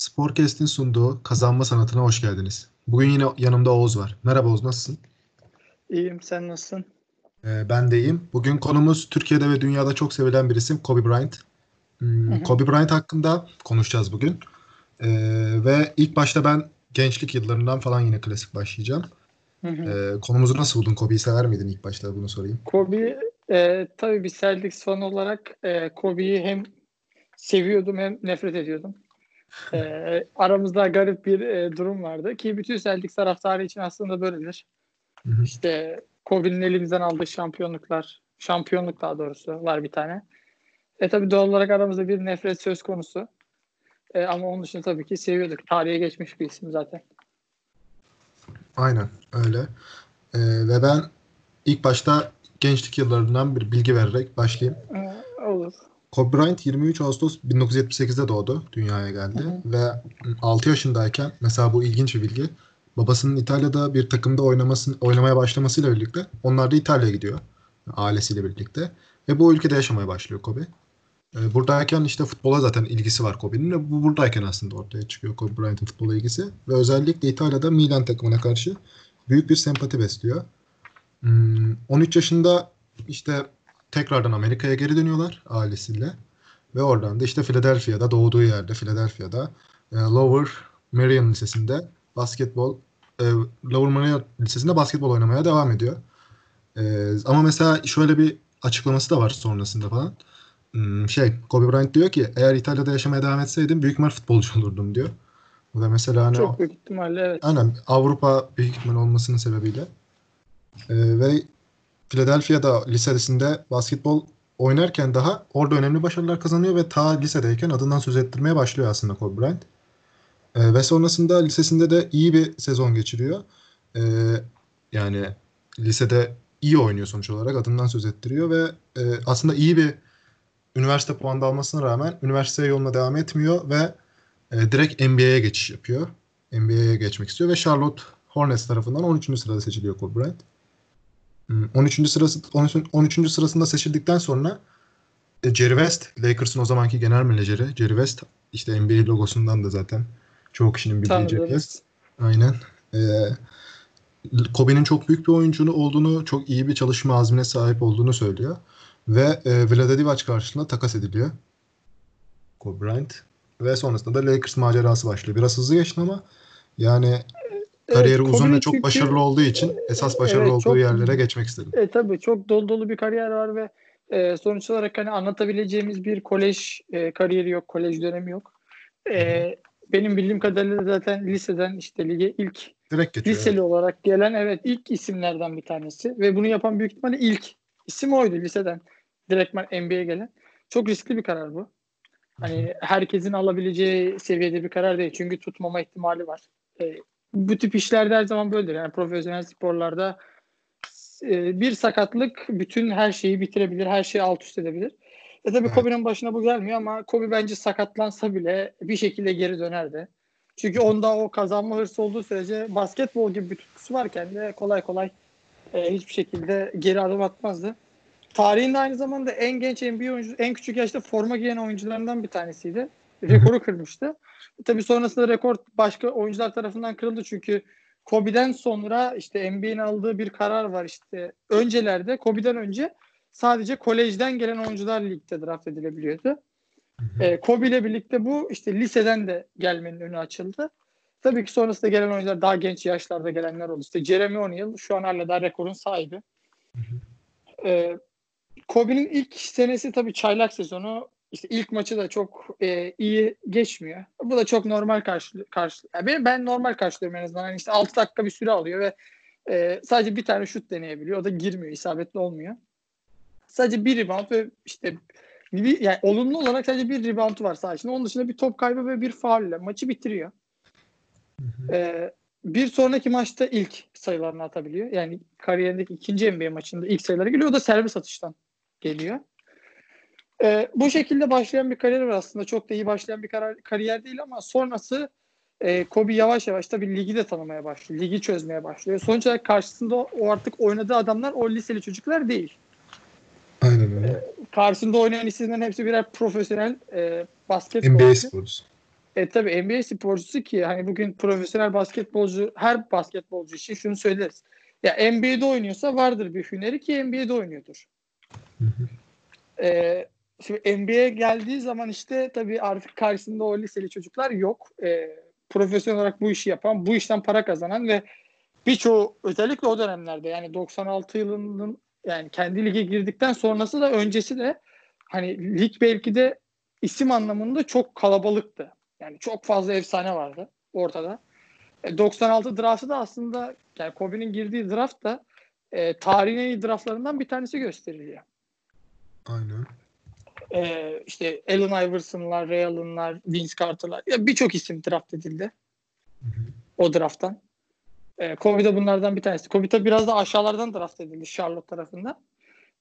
Sporcast'in sunduğu Kazanma Sanatı'na hoş geldiniz. Bugün yine yanımda Oğuz var. Merhaba Oğuz, nasılsın? İyiyim, sen nasılsın? Ee, ben de iyiyim. Bugün konumuz Türkiye'de ve dünyada çok sevilen bir isim Kobe Bryant. Hmm, Hı hı. Kobe Bryant hakkında konuşacağız bugün. Ee, ve ilk başta ben gençlik yıllarından falan yine klasik başlayacağım. Hı. Ee, konumuzu nasıl buldun? Kobe'yi sever miydin ilk başta bunu sorayım. Kobe, e, tabii bir Celtics fan olarak e, Kobe'yi hem seviyordum hem nefret ediyordum. E, aramızda garip bir e, durum vardı ki bütün Celtics taraftarı için aslında böyledir. Hı hı. İşte Kobe'nin elimizden aldığı şampiyonluklar, şampiyonluk daha doğrusu var bir tane. E tabii doğal olarak aramızda bir nefret söz konusu. E, ama onun dışında tabii ki seviyorduk. Tarihe geçmiş bir isim zaten. Aynen öyle. Ee, ve ben ilk başta gençlik yıllarından bir bilgi vererek başlayayım. E, olur. Kobe Bryant 23 Ağustos 1978'de doğdu. Dünyaya geldi. Hı hı. Ve 6 yaşındayken mesela bu ilginç bir bilgi. Babasının İtalya'da bir takımda oynaması, oynamaya başlamasıyla birlikte onlar da İtalya'ya gidiyor. Ailesiyle birlikte. Ve bu ülkede yaşamaya başlıyor Kobe. Ee, Buradayken işte futbola zaten ilgisi var Kobe'nin ve bu buradayken aslında ortaya çıkıyor Kobe Bryant'ın futbola ilgisi. Ve özellikle İtalya'da Milan takımına karşı büyük bir sempati besliyor. Hmm, 13 yaşında işte tekrardan Amerika'ya geri dönüyorlar ailesiyle. Ve oradan da işte Philadelphia'da doğduğu yerde Philadelphia'da e, Lower Merion Lisesi'nde basketbol e, Lower Merion Lisesi'nde basketbol oynamaya devam ediyor. E, ama mesela şöyle bir açıklaması da var sonrasında falan. Hmm, şey Kobe Bryant diyor ki eğer İtalya'da yaşamaya devam etseydim büyük ihtimal futbolcu olurdum diyor. Bu da mesela hani Çok büyük ihtimalle evet. Aynen Avrupa büyük ihtimal olmasının sebebiyle. Ee, ve Philadelphia'da lisesinde basketbol oynarken daha orada önemli başarılar kazanıyor ve ta lisedeyken adından söz ettirmeye başlıyor aslında Kobe Bryant. Ee, ve sonrasında lisesinde de iyi bir sezon geçiriyor. Ee, yani lisede iyi oynuyor sonuç olarak adından söz ettiriyor ve e, aslında iyi bir üniversite puanı almasına rağmen üniversite yoluna devam etmiyor ve e, direkt NBA'ye geçiş yapıyor. NBA'ye geçmek istiyor ve Charlotte Hornets tarafından 13. sırada seçiliyor Kobe Bryant. Hmm, 13. sırası 13. 13. sırasında seçildikten sonra e, Jerry West, Lakers'ın o zamanki genel menajeri Jerry West işte NBA logosundan da zaten çoğu kişinin bildiği Jerry. West. Aynen. Ee, Kobe'nin çok büyük bir oyuncu olduğunu, çok iyi bir çalışma azmine sahip olduğunu söylüyor. Ve e, Vlade Divac karşılığında takas ediliyor. Kobe Bryant. Ve sonrasında da Lakers macerası başlıyor. Biraz hızlı geçti ama yani kariyeri Evet, uzun ve çok çünkü- başarılı olduğu için esas başarılı Evet, olduğu çok- yerlere geçmek istedim. E, tabii çok dolu dolu bir kariyer var ve e, sonuç olarak hani anlatabileceğimiz bir kolej e, kariyeri yok, kolej dönemi yok. E, benim bildiğim kadarıyla zaten liseden işte lige ilk Direkt geçiyor. liseli olarak gelen evet ilk isimlerden bir tanesi ve bunu yapan büyük ihtimalle ilk isim oydu liseden direktman NBA'ye gelen. Çok riskli bir karar bu. Hani herkesin alabileceği seviyede bir karar değil. Çünkü tutmama ihtimali var. E, bu tip işlerde her zaman böyledir. Yani profesyonel sporlarda e, bir sakatlık bütün her şeyi bitirebilir, her şeyi alt üst edebilir. E tabii Evet. Kobe'nin başına bu gelmiyor ama Kobe bence sakatlansa bile bir şekilde geri dönerdi. Çünkü onda o kazanma hırsı olduğu sürece basketbol gibi bir tutkusu varken de kolay kolay e, hiçbir şekilde geri adım atmazdı. Tarihinde aynı zamanda en genç NBA oyuncu, en küçük yaşta forma giyen oyuncularından bir tanesiydi. Rekoru kırmıştı. Tabii sonrasında rekor başka oyuncular tarafından kırıldı çünkü Kobe'den sonra işte NBA'nin aldığı bir karar var işte. Öncelerde Kobe'den önce sadece kolejden gelen oyuncular ligde draft edilebiliyordu. E, Kobe ile birlikte bu işte liseden de gelmenin önü açıldı. Tabii ki sonrasında gelen oyuncular daha genç yaşlarda gelenler oldu. İşte Jeremy O'Neal şu an hala daha rekorun sahibi. E, Kobe'nin ilk senesi tabii çaylak sezonu. İşte ilk maçı da çok e, iyi geçmiyor. Bu da çok normal karşı karşı. Yani ben, ben normal karşılıyorum en azından. Yani işte 6 dakika bir süre alıyor ve e, sadece bir tane şut deneyebiliyor. O da girmiyor, isabetli olmuyor. Sadece bir rebound ve işte bir, yani olumlu olarak sadece bir reboundu var sadece. Onun dışında bir top kaybı ve bir faulle maçı bitiriyor. Hı hı. Ee, bir sonraki maçta ilk sayılarını atabiliyor. Yani kariyerindeki ikinci NBA maçında ilk sayıları geliyor. O da servis atıştan geliyor. Ee, bu şekilde başlayan bir kariyer var aslında. Çok da iyi başlayan bir karar, kariyer değil ama sonrası e, Kobe yavaş yavaş tabii ligi de tanımaya başlıyor. Ligi çözmeye başlıyor. Sonuç olarak karşısında o artık oynadığı adamlar o liseli çocuklar değil. Aynen öyle. Karşısında oynayan isimlerin hepsi birer profesyonel e, NBA basketbolcu. sporcusu. E tabi NBA sporcusu ki hani bugün profesyonel basketbolcu her basketbolcu için şunu söyleriz. Ya NBA'de oynuyorsa vardır bir hüneri ki NBA'de oynuyordur. Hı hı. E, şimdi NBA'ye geldiği zaman işte tabii artık karşısında o liseli çocuklar yok. E, profesyonel olarak bu işi yapan, bu işten para kazanan ve birçoğu özellikle o dönemlerde yani 96 yılının yani kendi lige girdikten sonrası da öncesi de hani lig belki de isim anlamında çok kalabalıktı. Yani çok fazla efsane vardı ortada. E, 96 draftı da aslında yani Kobe'nin girdiği draft da e, tarihin en iyi draftlarından bir tanesi gösteriliyor. Aynen. E, işte Allen Iverson'lar, Ray Allen'lar, Vince Carter'lar ya birçok isim draft edildi. O drafttan. E, Kobe de bunlardan bir tanesi. Kobe de biraz da aşağılardan draft edildi Charlotte tarafından.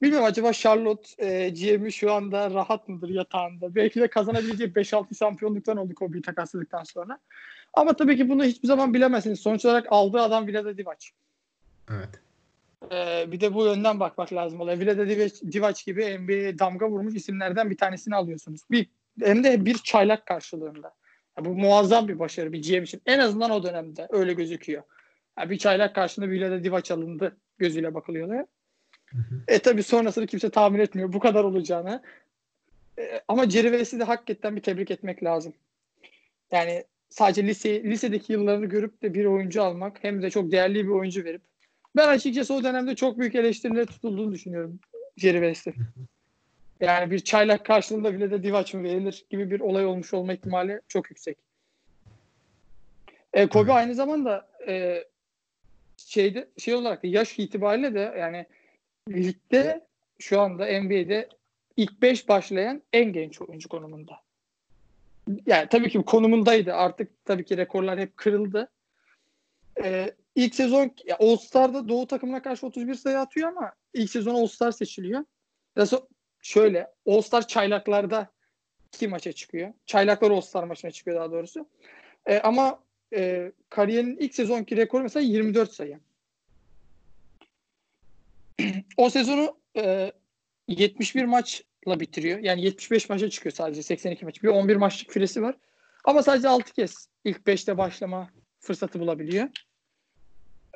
Bilmiyorum acaba Charlotte e, GM'i şu anda rahat mıdır yatağında? Belki de kazanabileceği 5-6 şampiyonluktan oldu Kobe'yi takasladıktan sonra. Ama tabii ki bunu hiçbir zaman bilemezsiniz. Sonuç olarak aldığı adam Vlada Divac. Evet. E, bir de bu yönden bakmak lazım olaya. Vlada Divac, Divac gibi NBA'ye damga vurmuş isimlerden bir tanesini alıyorsunuz. Bir, hem de bir çaylak karşılığında. Ya bu muazzam bir başarı bir GM için. En azından o dönemde öyle gözüküyor. Ya bir çaylak karşılığında Vlada Divac alındı gözüyle bakılıyor. E tabi sonrasını kimse tahmin etmiyor bu kadar olacağını. E, ama Jerry West'i de hakikaten bir tebrik etmek lazım. Yani sadece lise, lisedeki yıllarını görüp de bir oyuncu almak hem de çok değerli bir oyuncu verip ben açıkçası o dönemde çok büyük eleştirilere tutulduğunu düşünüyorum Jerry West'in. Yani bir çaylak karşılığında bile de Divac mı verilir gibi bir olay olmuş olma ihtimali çok yüksek. E, Kobe aynı zamanda e, şeyde şey olarak da yaş itibariyle de yani ligde şu anda NBA'de ilk 5 başlayan en genç oyuncu konumunda. Yani tabii ki konumundaydı. Artık tabii ki rekorlar hep kırıldı. Ee, ilk sezon All Star'da Doğu takımına karşı 31 sayı atıyor ama ilk sezon All Star seçiliyor. Nasıl şöyle All Star çaylaklarda iki maça çıkıyor. Çaylaklar All Star maçına çıkıyor daha doğrusu. Ee, ama e, kariyerinin ilk sezonki rekoru mesela 24 sayı. o sezonu e, 71 maçla bitiriyor. Yani 75 maça çıkıyor sadece 82 maç. Bir 11 maçlık süresi var. Ama sadece 6 kez ilk 5'te başlama fırsatı bulabiliyor.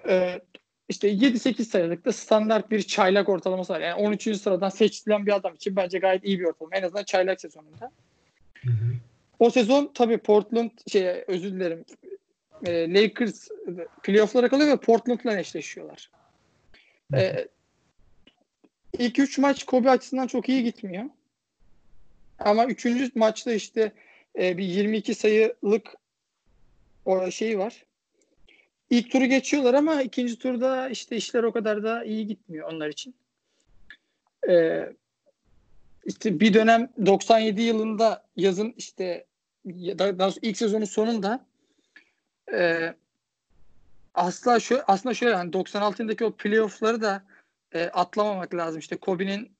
E, işte 7-8 sayılık da standart bir çaylak ortalaması var. Yani 13. sıradan seçilen bir adam için bence gayet iyi bir ortalama. En azından çaylak sezonunda. Hı hı. O sezon tabii Portland şey özür dilerim e, Lakers playoff'lara kalıyor ve Portland'la eşleşiyorlar. E, ilk üç maç Kobe açısından çok iyi gitmiyor. Ama üçüncü maçta işte e, bir 22 sayılık o şeyi var. İlk turu geçiyorlar ama ikinci turda işte işler o kadar da iyi gitmiyor onlar için. E, işte bir dönem 97 yılında yazın işte daha doğrusu ilk sezonun sonunda e, asla şu aslında şöyle hani 96'daki o playoff'ları da e, atlamamak lazım. İşte Kobe'nin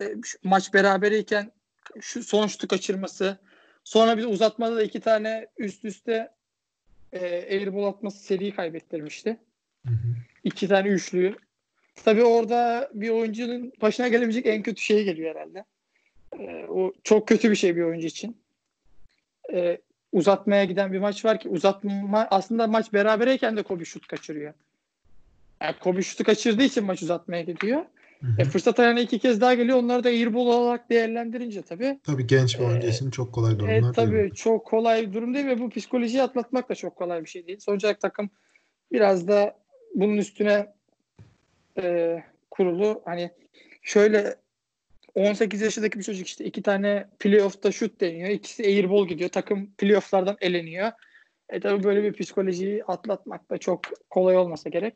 e, maç berabereyken şu son şutu kaçırması, sonra bir uzatmada da iki tane üst üste e, airball atması seriyi kaybettirmişti. Hı hı. İki tane üçlüyü. Tabii orada bir oyuncunun başına gelebilecek en kötü şey geliyor herhalde. E, o çok kötü bir şey bir oyuncu için. E, uzatmaya giden bir maç var ki uzatma aslında maç berabereyken de Kobe şut kaçırıyor. Yani Kobe şutu kaçırdığı için maç uzatmaya gidiyor. E, fırsat ayağına iki kez daha geliyor. Onları da airball olarak değerlendirince tabii. Tabii genç bir oyuncu Ee, için çok kolay durumlar E, değil. tabii çok kolay bir durum değil ve bu psikolojiyi atlatmak da çok kolay bir şey değil. Sonuç olarak takım biraz da bunun üstüne e, kurulu. Hani şöyle 18 yaşındaki bir çocuk işte iki tane playoff'ta şut deniyor. İkisi airball gidiyor. Takım playoff'lardan eleniyor. E tabii böyle bir psikolojiyi atlatmak da çok kolay olmasa gerek.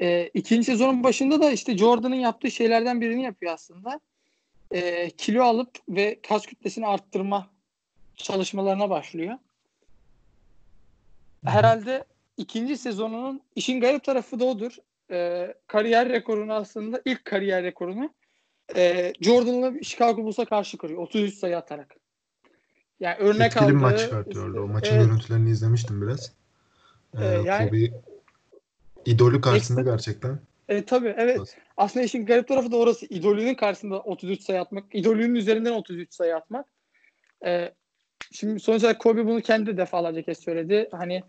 E, ikinci sezonun başında da işte Jordan'ın yaptığı şeylerden birini yapıyor aslında. E, kilo alıp ve kas kütlesini arttırma çalışmalarına başlıyor. Herhalde ikinci sezonunun işin garip tarafı da odur. E, kariyer rekorunu aslında ilk kariyer rekorunu e, Jordan'la Chicago Bulls'a karşı kırıyor. 33 sayı atarak. Yani örnek Etkili aldığı maç çıkartıyordu. O maçın Evet. görüntülerini izlemiştim biraz. Ee, Ee, yani- Kobe idolü karşısında gerçekten. E, tabii evet. Aslında işin garip tarafı da orası. İdolünün karşısında 33 sayı atmak. idolünün üzerinden 33 sayı atmak. E, şimdi sonuç olarak Kobe bunu kendi de defalarca kez söyledi. Hani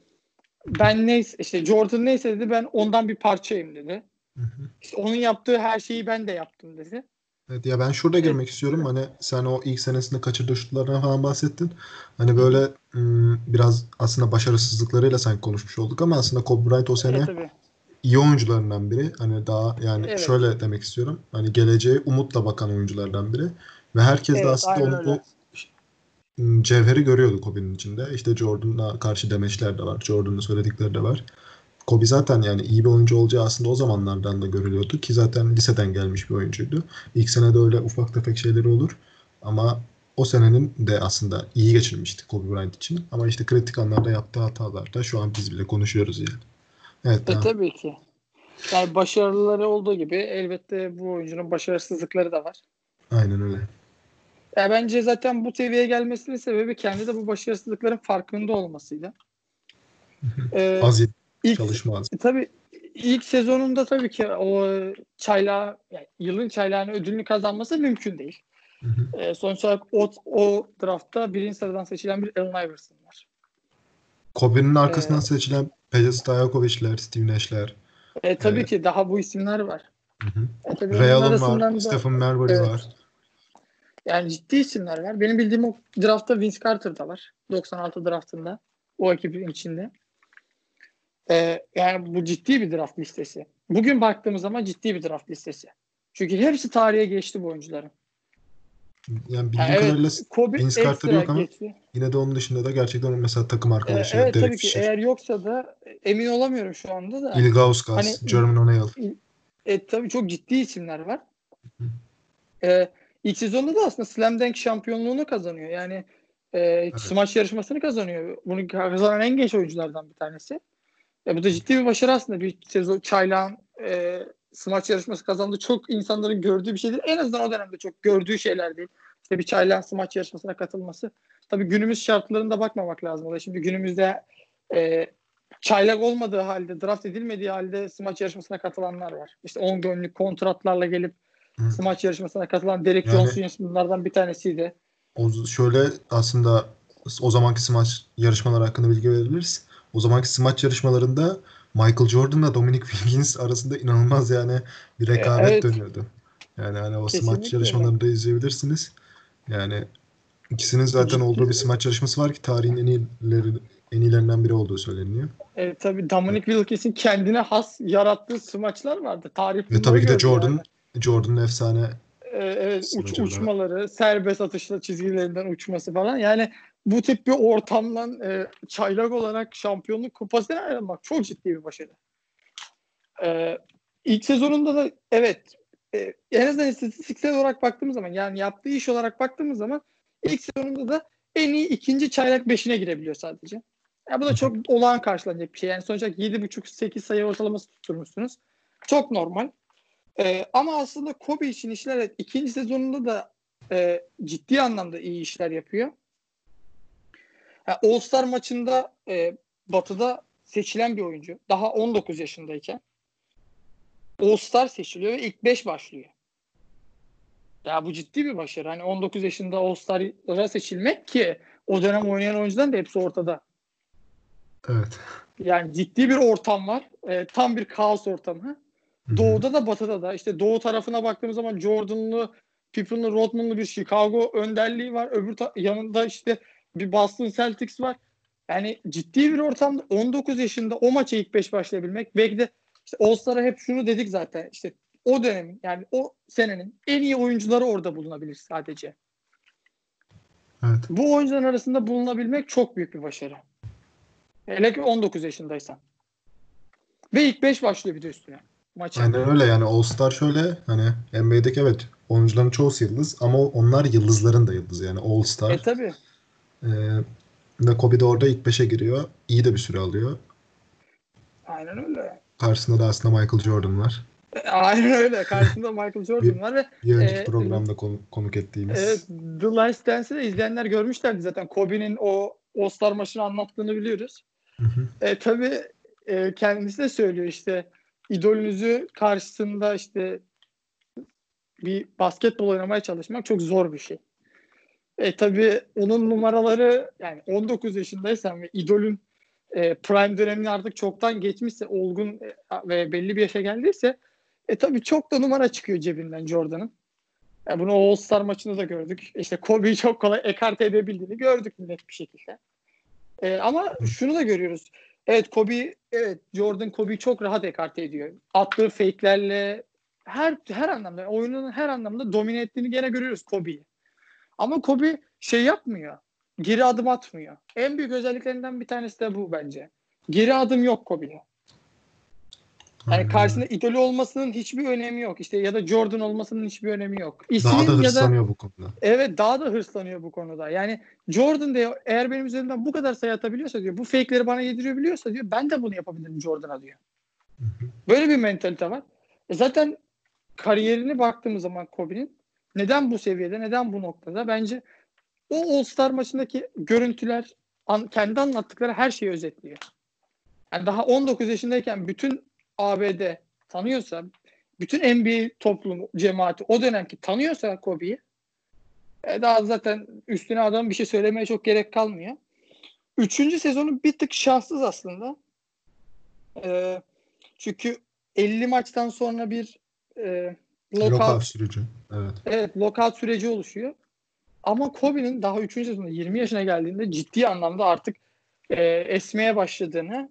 ben neyse işte Jordan neyse dedi ben ondan bir parçayım dedi. Hı hı. İşte onun yaptığı her şeyi ben de yaptım dedi. Evet ya ben şurada girmek istiyorum. Hani sen o ilk senesinde kaçırdığı şutlardan falan bahsettin. Hani böyle biraz aslında başarısızlıklarıyla sanki konuşmuş olduk ama aslında Kobe Bryant o sene Evet, tabii. İyi oyuncularından biri. Hani daha yani Evet. şöyle demek istiyorum. Hani geleceğe umutla bakan oyunculardan biri. Ve herkes de Evet, aslında aynen onu ım, cevheri görüyordu Kobe'nin içinde. İşte Jordan'a karşı demeçler de var. Jordan'ın söyledikleri de var. Kobe zaten yani iyi bir oyuncu olacağı aslında o zamanlardan da görülüyordu ki zaten liseden gelmiş bir oyuncuydu. İlk sene de öyle ufak tefek şeyleri olur. Ama o senenin de aslında iyi geçirmişti Kobe Bryant için. Ama işte kritik anlarda yaptığı hatalarda şu an biz bile konuşuyoruz yani. Evet, E tabii ki. Yani başarıları olduğu gibi elbette bu oyuncunun başarısızlıkları da var. aynen öyle. Ya bence zaten bu seviyeye gelmesinin sebebi kendi de bu başarısızlıkların farkında olmasıydı. Ee, Az ilk, çalışma az. E, Tabii ilk sezonunda tabii ki o çaylağı yani yılın çaylağını ödülünü kazanması mümkün değil. Ee, sonuç olarak o, o draftta birinci sıradan seçilen bir Allen Iverson var. Kobe'nin arkasından Ee, seçilen Peja Stojakovic'ler, Steve Nash'ler. E, tabii Evet. ki daha bu isimler var. E, arasından var, da- Stephen Marbury Evet. var. Yani ciddi isimler var. Benim bildiğim o draftta Vince Carter da var. 96 draftında. O ekibin içinde. Ee, yani bu ciddi bir draft listesi. Bugün baktığımız zaman ciddi bir draft listesi. Çünkü hepsi tarihe geçti bu oyuncuların. Yani bildiğim Yani evet, kadarıyla Kobe Vince Carter yok ama geçti. yine de onun dışında da gerçekten mesela takım Ee, arkadaşı evet Derek tabii ki Fisher, eğer yoksa da emin olamıyorum şu anda da. Ilgauskas, Hani- Jermaine O'Neal. E, tabii çok ciddi isimler var. E, ilk sezonda da aslında Slam Dunk şampiyonluğunu kazanıyor. Yani e, smaç yarışmasını kazanıyor. Bunu kazanan en genç oyunculardan bir tanesi. E, bu da ciddi bir başarı aslında. Bir sezon çaylağın e, smaç yarışması kazandı. Çok insanların gördüğü bir şey değil. En azından o dönemde çok gördüğü şeyler değil. İşte bir çaylağın smaç yarışmasına katılması. Tabii günümüz şartlarında bakmamak lazım. O da Şimdi günümüzde e, çaylak olmadığı halde, draft edilmediği halde smaç yarışmasına katılanlar var. İşte 10 günlük kontratlarla gelip Hı. smaç yarışmasına katılan Derek Yani- Johnson bunlardan bir tanesiydi. O, şöyle aslında o zamanki smaç yarışmaları hakkında bilgi verebiliriz. O zamanki smaç yarışmalarında Michael Jordan'la Dominic Wilkins arasında inanılmaz yani bir rekabet evet. dönüyordu. Yani hani o Kesinlikle smaç yarışmalarını da izleyebilirsiniz. Yani ikisinin zaten olduğu bir smaç yarışması var ki tarihin en iyileri en iyilerinden biri olduğu söyleniyor. E, tabii Dominic Wilkins'in kendine has yarattığı smaçlar vardı. Tarih Ve tabii ki de Jordan yani. Jordan'ın efsane E, evet, uç, uçmaları, serbest atışla çizgilerinden uçması falan. Yani bu tip bir ortamdan e, çaylak olarak şampiyonluk kupasına ayrılmak çok ciddi bir başarı. E, ilk sezonunda da evet e, en azından istatistiksel olarak baktığımız zaman yani yaptığı iş olarak baktığımız zaman ilk sezonunda da en iyi ikinci çaylak beşine girebiliyor sadece. Ya bu da çok olağan karşılanacak bir şey. Yani sonuçta 7.5-8 sayı ortalaması tutturmuşsunuz. Çok normal. Ee, ama aslında Kobe için işler ikinci sezonunda da e, ciddi anlamda iyi işler yapıyor. Yani All-Star maçında e, Batı'da seçilen bir oyuncu. Daha 19 yaşındayken All-Star seçiliyor ve ilk 5 başlıyor. Ya bu ciddi bir başarı. Hani 19 yaşında All-Star'a seçilmek ki o dönem oynayan oyuncuların da hepsi ortada. evet. Yani ciddi bir ortam var. E, tam bir kaos ortamı. Hı hı. Doğuda da batıda da. İşte doğu tarafına baktığımız zaman Jordan'lı, Pippen'lı, Rodman'lı bir Chicago önderliği var. Öbür ta- yanında işte bir Boston Celtics var. Yani ciddi bir ortamda 19 yaşında o maça ilk 5 başlayabilmek. Belki de işte All-Star'a hep şunu dedik zaten. İşte o dönemin yani o senenin en iyi oyuncuları orada bulunabilir sadece. Evet. Bu oyuncuların arasında bulunabilmek çok büyük bir başarı. Hele ki 19 yaşındaysan. Ve ilk 5 başlıyor bir de üstüne maça. Aynen öyle yani All Star şöyle hani NBA'deki evet oyuncuların çoğusu yıldız ama onlar yıldızların da yıldızı yani All Star. E tabi. Ee, ve Kobe de orada ilk 5'e giriyor. İyi de bir süre alıyor. Aynen öyle. Karşısında da aslında Michael Jordan var. E, Aynen öyle. Karşısında Michael Jordan var ve Bir önceki Ee, programda konu- konuk ettiğimiz. evet, The Last Dance'i de izleyenler görmüşlerdi zaten. Kobe'nin o All-Star maçını anlattığını biliyoruz. Hı hı. E, tabii e, kendisi de söylüyor işte idolünüzü karşısında işte bir basketbol oynamaya çalışmak çok zor bir şey. E tabii onun numaraları yani 19 yaşındaysan ve idolün e, prime dönemini artık çoktan geçmişse, olgun e, ve belli bir yaşa geldiyse e tabii çok da numara çıkıyor cebinden Jordan'ın. Yani bunu All Star maçında da gördük. İşte Kobe'yi çok kolay ekarte edebildiğini gördük net bir şekilde. E, ama şunu da görüyoruz. Evet Kobe, evet Jordan Kobe'yi çok rahat ekarte ediyor. Attığı fake'lerle her her anlamda, oyunun her anlamda domine ettiğini gene görüyoruz Kobe'yi. Ama Kobe şey yapmıyor. Geri adım atmıyor. En büyük özelliklerinden bir tanesi de bu bence. Geri adım yok Kobe'de. Yani karşısında idolü olmasının hiçbir önemi yok. İşte ya da Jordan olmasının hiçbir önemi yok. İsmin daha da hırslanıyor ya da, bu konuda. Evet daha da hırslanıyor bu konuda. Yani Jordan diyor eğer benim üzerimden bu kadar sayı atabiliyorsa diyor bu fake'leri bana yediriyor diyor ben de bunu yapabilirim Jordan'a diyor. Böyle bir mentalite var. E zaten kariyerini baktığımız zaman Kobe'nin neden bu seviyede, neden bu noktada? Bence o All-Star maçındaki görüntüler an, kendi anlattıkları her şeyi özetliyor. Yani daha 19 yaşındayken bütün ABD tanıyorsa, bütün NBA toplumu, cemaati o dönemki tanıyorsa Kobe'yi e daha zaten üstüne adam bir şey söylemeye çok gerek kalmıyor. Üçüncü sezonu bir tık şanssız aslında. E, çünkü 50 maçtan sonra bir e, lockout, lockout süreci. Evet. Evet, lockout süreci oluşuyor. Ama Kobe'nin daha 3. sezonda 20 yaşına geldiğinde ciddi anlamda artık e, esmeye başladığını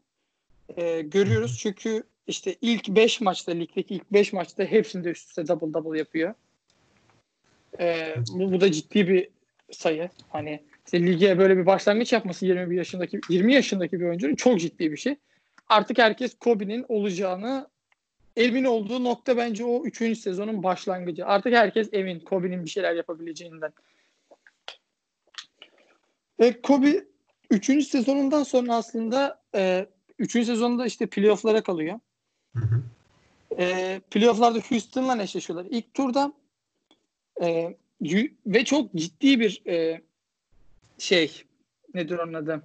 e, görüyoruz. Çünkü işte ilk 5 maçta, ligdeki ilk 5 maçta hepsinde üst üste double double yapıyor. E, bu, bu da ciddi bir sayı. Hani işte lige böyle bir başlangıç yapması 21 yaşındaki 20 yaşındaki bir oyuncunun çok ciddi bir şey. Artık herkes Kobe'nin olacağını emin olduğu nokta bence o 3. sezonun başlangıcı. Artık herkes emin Kobe'nin bir şeyler yapabileceğinden. Ve Kobe 3. sezonundan sonra aslında 3. E, sezonda işte playoff'lara kalıyor. Hı hı. E, playoff'larda Houston'la eşleşiyorlar. İlk turda e, ve çok ciddi bir e, şey nedir onun adı?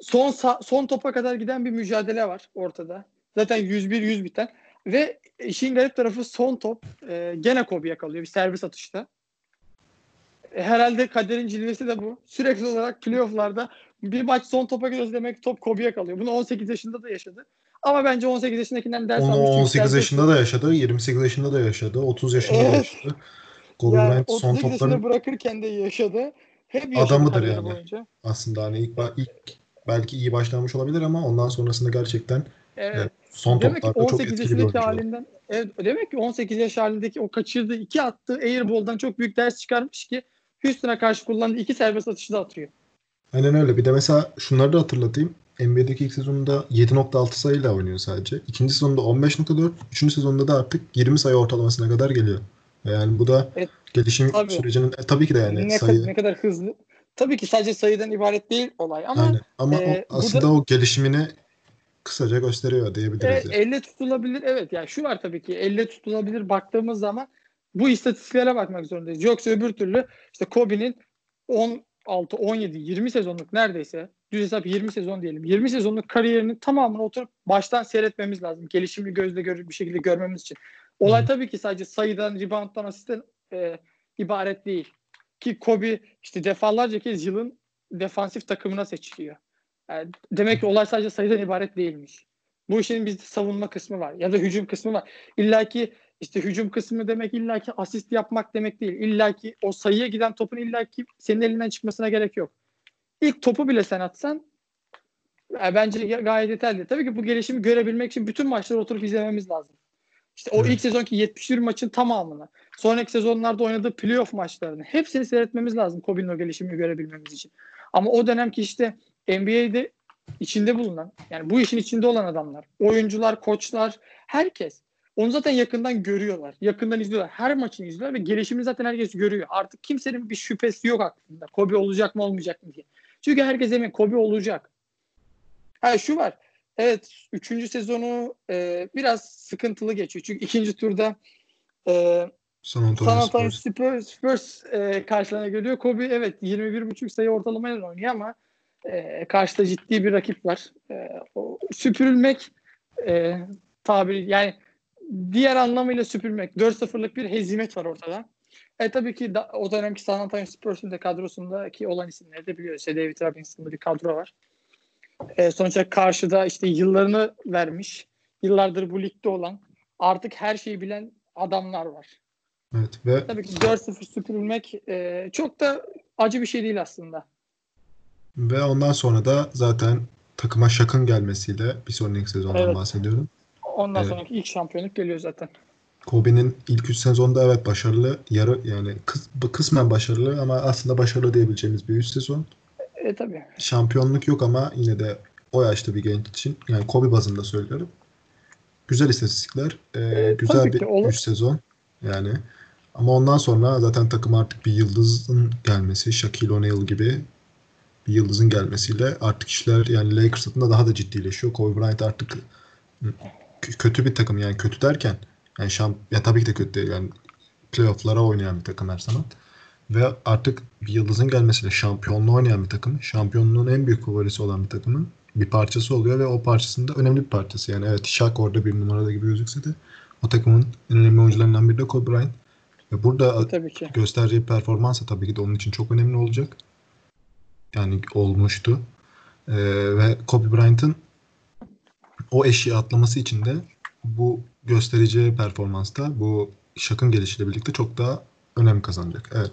Son son topa kadar giden bir mücadele var ortada. Zaten 101-100 biten. Ve işin garip tarafı son top e, gene Kobe'ye kalıyor bir servis atışta. E, herhalde kaderin cilvesi de bu. Sürekli olarak playofflarda bir maç son topa gidiyoruz demek top Kobe'ye kalıyor. Bunu 18 yaşında da yaşadı. Ama bence 18 yaşındakinden ders almış. 18 yaşında da yaşadı, 28 yaşında da yaşadı, 30 yaşında evet. da yaşadı. Kobe yani Bryant son toplarını bırakırken de yaşadı. Hep yaşadı adamıdır yani. Boyunca. Aslında hani ilk, ilk belki iyi başlamış olabilir ama ondan sonrasında gerçekten evet. Son demek çok etkili bir halinden evet, demek ki 18 yaş halindeki o kaçırdığı iki attığı airball'dan çok büyük ders çıkarmış ki Houston'a karşı kullandığı iki serbest atışı da atıyor. Aynen öyle. Bir de mesela şunları da hatırlatayım. NBA'deki ilk sezonunda 7.6 sayıyla oynuyor sadece. İkinci sezonda 15.4. Üçüncü sezonda da artık 20 sayı ortalamasına kadar geliyor. Yani bu da evet, gelişim tabii. sürecinin e, tabii ki de yani ne, sayı. ne kadar hızlı. Tabii ki sadece sayıdan ibaret değil olay ama Aynen. ama e, o, aslında da, o gelişimini kısaca gösteriyor diyebiliriz. E, yani. Elle tutulabilir evet yani şu var tabii ki elle tutulabilir baktığımız zaman bu istatistiklere bakmak zorundayız. Yoksa öbür türlü işte Kobe'nin 16, 17, 20 sezonluk neredeyse düz hesap 20 sezon diyelim. 20 sezonluk kariyerinin tamamını oturup baştan seyretmemiz lazım. Gelişimli gözle görür bir şekilde görmemiz için. Olay Hı. tabii ki sadece sayıdan, rebounddan, asisten e, ibaret değil. Ki Kobe işte defalarca kez yılın defansif takımına seçiliyor. Yani demek ki olay sadece sayıdan ibaret değilmiş. Bu işin bir savunma kısmı var ya da hücum kısmı var. İlla ki işte hücum kısmı demek illaki asist yapmak demek değil. İllaki o sayıya giden topun illaki senin elinden çıkmasına gerek yok. İlk topu bile sen atsan yani bence gayet yeterli. Tabii ki bu gelişimi görebilmek için bütün maçları oturup izlememiz lazım. İşte o ilk sezonki 71 maçın tamamını, sonraki sezonlarda oynadığı playoff maçlarını hepsini seyretmemiz lazım Kobe'nin o gelişimini görebilmemiz için. Ama o dönemki işte NBA'de içinde bulunan, yani bu işin içinde olan adamlar, oyuncular, koçlar, herkes onu zaten yakından görüyorlar. Yakından izliyorlar. Her maçını izliyorlar ve gelişimini zaten herkes görüyor. Artık kimsenin bir şüphesi yok aklında. Kobe olacak mı olmayacak mı diye. Çünkü herkes emin Kobe olacak. Ha şu var. Evet üçüncü sezonu e, biraz sıkıntılı geçiyor. Çünkü ikinci turda e, San Antonio, San Antonio Spurs, Spurs e, karşılarına geliyor. Kobe evet 21.5 sayı ortalamayla oynuyor ama e, karşıda ciddi bir rakip var. E, o, süpürülmek e, tabiri yani diğer anlamıyla süpürmek. 4-0'lık bir hezimet var ortada. E tabii ki da, o dönemki San Antonio Spurs'un da kadrosundaki olan isimleri de biliyoruz. İşte David Robinson'da bir kadro var. E, sonuçta karşıda işte yıllarını vermiş, yıllardır bu ligde olan, artık her şeyi bilen adamlar var. Evet ve Tabii ki 4-0 süpürülmek e, çok da acı bir şey değil aslında. Ve ondan sonra da zaten takıma Şak'ın gelmesiyle bir sonraki sezondan Evet. bahsediyorum. Ondan Evet. sonraki ilk şampiyonluk geliyor zaten. Kobe'nin ilk 3 sezonda evet başarılı, yarı yani kıs, kısmen başarılı ama aslında başarılı diyebileceğimiz bir üst sezon. E tabii. Şampiyonluk yok ama yine de o yaşta bir genç için yani Kobe bazında söylüyorum. Güzel istatistikler, e, E, güzel bir ki, olur. üst sezon yani. Ama ondan sonra zaten takım artık bir yıldızın gelmesi, Shaquille O'Neal gibi bir yıldızın gelmesiyle artık işler yani Lakers adına daha da ciddileşiyor. Kobe Bryant artık kötü bir takım yani kötü derken yani şamp ya tabii ki de kötü değil yani playoff'lara oynayan bir takım her zaman. Ve artık bir yıldızın gelmesiyle şampiyonluğu oynayan bir takım, şampiyonluğun en büyük favorisi olan bir takımın bir parçası oluyor ve o parçasında önemli bir parçası. Yani evet Shaq orada bir numarada gibi gözükse de o takımın en önemli oyuncularından biri de Kobe Bryant. Ve burada tabii ki. göstereceği performans da tabii ki de onun için çok önemli olacak. Yani olmuştu. Ee, ve Kobe Bryant'ın o eşiği atlaması için de bu göstereceği performansta bu Shaq'ın gelişiyle birlikte çok daha önem kazanacak. Evet.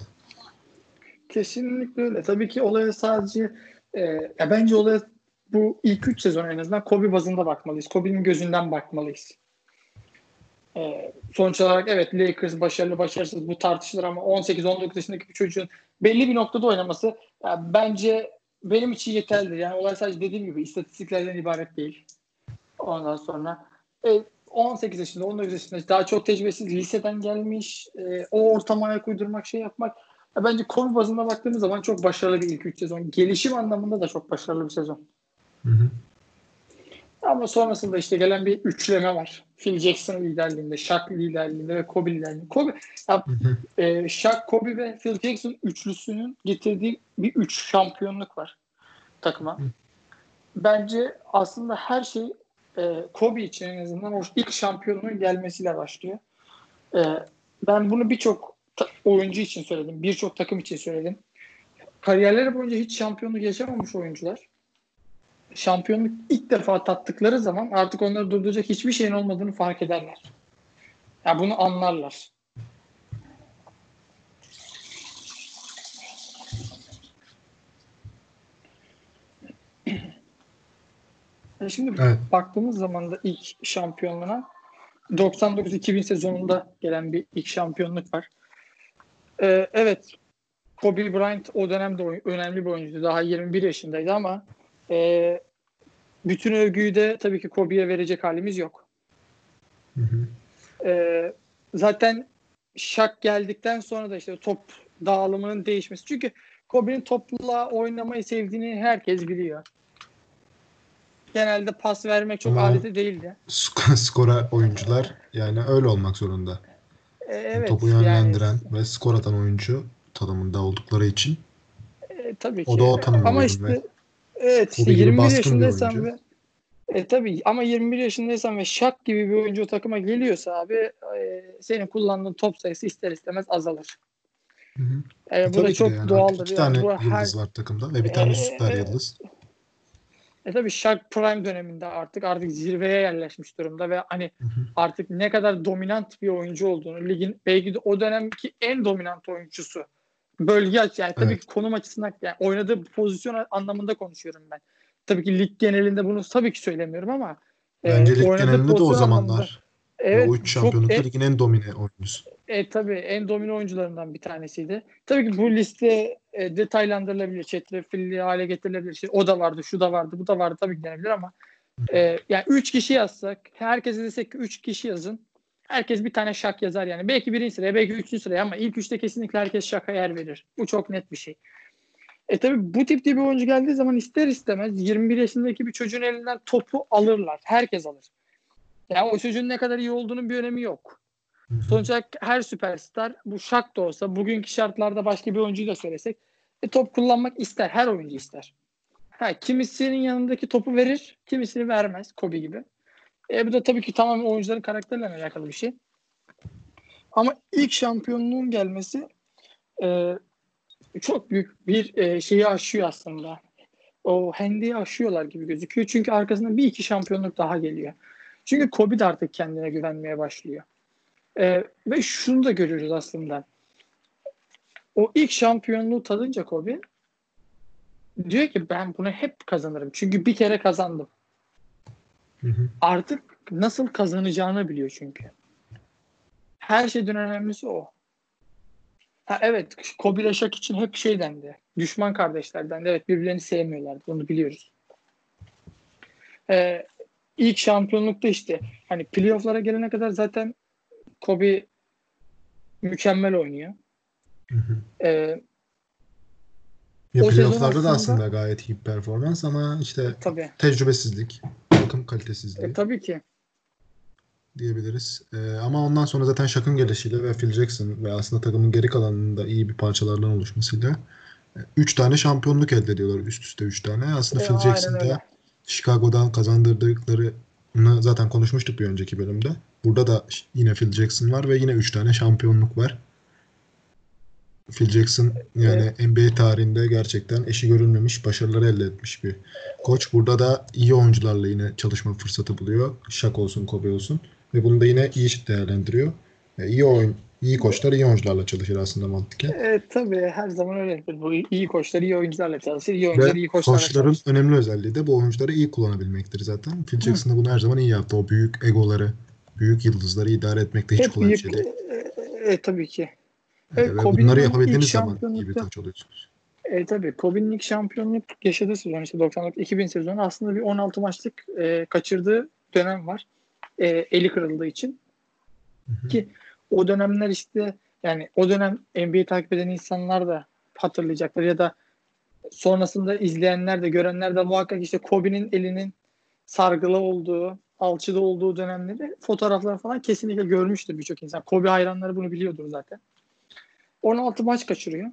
Kesinlikle öyle. Tabii ki olaya sadece e, ya bence olaya bu ilk 3 sezon en azından Kobe bazında bakmalıyız. Kobe'nin gözünden bakmalıyız. E, sonuç olarak evet Lakers başarılı başarısız bu tartışılır ama 18-19 yaşındaki bir çocuğun belli bir noktada oynaması ya bence benim için yeterlidir. Yani olay sadece dediğim gibi istatistiklerden ibaret değil. Ondan sonra e, 18 yaşında, 19 yaşında daha çok tecrübesiz liseden gelmiş. e, o ortama ayak uydurmak, şey yapmak ya bence Kobe bazında baktığımız zaman çok başarılı bir ilk 3 sezon. Gelişim anlamında da çok başarılı bir sezon. Hı hı. Ama sonrasında işte gelen bir üçleme var. Phil Jackson liderliğinde, Shaq liderliğinde ve Kobe liderliğinde. Kobe, ya, e, Shaq, Kobe ve Phil Jackson üçlüsünün getirdiği bir üç şampiyonluk var takıma. Bence aslında her şey e, Kobe için en azından o ilk şampiyonluğun gelmesiyle başlıyor. E, ben bunu birçok oyuncu için söyledim. Birçok takım için söyledim. Kariyerleri boyunca hiç şampiyonluk yaşamamış oyuncular. Şampiyonluk ilk defa tattıkları zaman artık onları durduracak hiçbir şeyin olmadığını fark ederler. Ya bunu anlarlar. E Şimdi Evet. baktığımız zaman da ilk şampiyonluğuna 99-2000 sezonunda gelen bir ilk şampiyonluk var. Ee, evet Kobe Bryant o dönemde önemli bir oyuncuydu. Daha 21 yaşındaydı ama e, bütün övgüyü de tabii ki Kobe'ye verecek halimiz yok. Hı hı. Ee, zaten Shaq geldikten sonra da işte top dağılımının değişmesi. Çünkü Kobe'nin topla oynamayı sevdiğini herkes biliyor. Genelde pas vermek çok Ama- adeti değildi. Sk- skora oyuncular yani öyle olmak zorunda. Ee, evet. Topu yani, yönlendiren ve skor atan oyuncu tanımında oldukları için e, tabii ki. O da o tanımı Ama işte ve evet işte Kobe gibi 21 baskın bir yaşındaysan ve e tabii ama 21 yaşındaysan ve Shaq gibi bir oyuncu takıma geliyorsa abi e, senin kullandığın top sayısı ister istemez azalır. Hı hı. E, bu Tabii da çok yani doğaldır. iki Yani tane bu her, yıldız var takımda ve bir tane Ee, süper yıldız. E tabii Shaq Prime döneminde artık artık zirveye yerleşmiş durumda ve hani Hı hı. artık ne kadar dominant bir oyuncu olduğunu ligin belki de o dönemki en dominant oyuncusu. Bölge aç yani tabii Evet. ki konum açısından yani oynadığı pozisyon anlamında konuşuyorum ben. Tabii ki lig genelinde bunu tabii ki söylemiyorum ama e, Bence lig oynadığı genelinde de o pozisyon anlamında- zamanlar. Evet, o üç çok şampiyonlukta en- ligin en domine oyuncusu. e, tabii en domine oyuncularından bir tanesiydi. Tabii ki bu liste e, detaylandırılabilir, çetrefilli hale getirilebilir. İşte o da vardı, şu da vardı, bu da vardı tabii ki denebilir ama e, yani 3 kişi yazsak, herkese desek ki 3 kişi yazın. Herkes bir tane şak yazar yani. Belki birinci sıraya, belki üçüncü sıraya ama ilk üçte kesinlikle herkes şaka yer verir. Bu çok net bir şey. E tabii bu tipte bir oyuncu geldiği zaman ister istemez 21 yaşındaki bir çocuğun elinden topu alırlar. Herkes alır. Yani o çocuğun ne kadar iyi olduğunun bir önemi yok. Hı hı. Sonuç olarak her süperstar bu şak da olsa bugünkü şartlarda başka bir oyuncuyu da söylesek e, top kullanmak ister. Her oyuncu ister. Ha, kimisinin yanındaki topu verir, kimisini vermez. Kobe gibi. E, bu da tabii ki tamamen oyuncuların karakterlerine alakalı bir şey. ama ilk şampiyonluğun gelmesi e, çok büyük bir e, şeyi aşıyor aslında. O hendeyi aşıyorlar gibi gözüküyor. Çünkü arkasında bir iki şampiyonluk daha geliyor. Çünkü Kobe de artık kendine güvenmeye başlıyor. E, ve şunu da görüyoruz aslında. O ilk şampiyonluğu tadınca Kobe diyor ki ben bunu hep kazanırım. Çünkü bir kere kazandım. Hı hı. Artık nasıl kazanacağını biliyor çünkü. Her şeyden önemlisi o. Ha, evet Kobe ile Shaq için hep şey dendi. Düşman kardeşlerden Evet birbirlerini sevmiyorlardı. Onu biliyoruz. Ee, ilk şampiyonlukta işte hani playoff'lara gelene kadar zaten Kobe mükemmel oynuyor. Hı hı. Ee, Ya playoff'larda da aslında- gayet iyi performans ama işte tabii. tecrübesizlik, takım kalitesizliği E, tabii ki. diyebiliriz. Ee, ama ondan sonra zaten Shaq'ın gelişiyle ve Phil Jackson ve aslında takımın geri kalanının da iyi bir parçalardan oluşmasıyla 3 tane şampiyonluk elde ediyorlar. Üst üste 3 tane. Aslında E, Phil Jackson da Chicago'dan kazandırdıklarını zaten konuşmuştuk bir önceki bölümde. Burada da yine Phil Jackson var ve yine 3 tane şampiyonluk var. Phil Jackson yani NBA tarihinde gerçekten eşi görülmemiş başarılar elde etmiş bir koç. Burada da iyi oyuncularla yine çalışma fırsatı buluyor. Shaq olsun, Kobe olsun. Ve bunu da yine iyi değerlendiriyor. E, iyi oyun, iyi koçlar iyi oyuncularla çalışır aslında mantıken. E, tabii her zaman öyledir. Bu iyi koçlar iyi oyuncularla çalışır. İyi oyuncular iyi Ve koçlarla koçların çalışır. önemli özelliği de bu oyuncuları iyi kullanabilmektir zaten. Phil Jackson da bunu her zaman iyi yaptı. O büyük egoları, büyük yıldızları idare etmekte hiç Hep kolay bir büyük, şey değil. e, e, tabii ki. E, Evet, bunları yapabildiğiniz zaman iyi bir koç oluyorsunuz. E, tabii Kobe'nin ilk şampiyonluk yaşadığı sezon işte 99-2000 sezonu aslında bir 16 maçlık e, kaçırdığı dönem var. E, eli kırıldığı için. Hı hı. Ki o dönemler işte yani o dönem NBA takip eden insanlar da hatırlayacaklar ya da sonrasında izleyenler de görenler de muhakkak işte Kobe'nin elinin sargılı olduğu, alçıda olduğu dönemleri fotoğraflar falan kesinlikle görmüştür birçok insan. Kobe hayranları bunu biliyordur zaten. 16 maç kaçırıyor.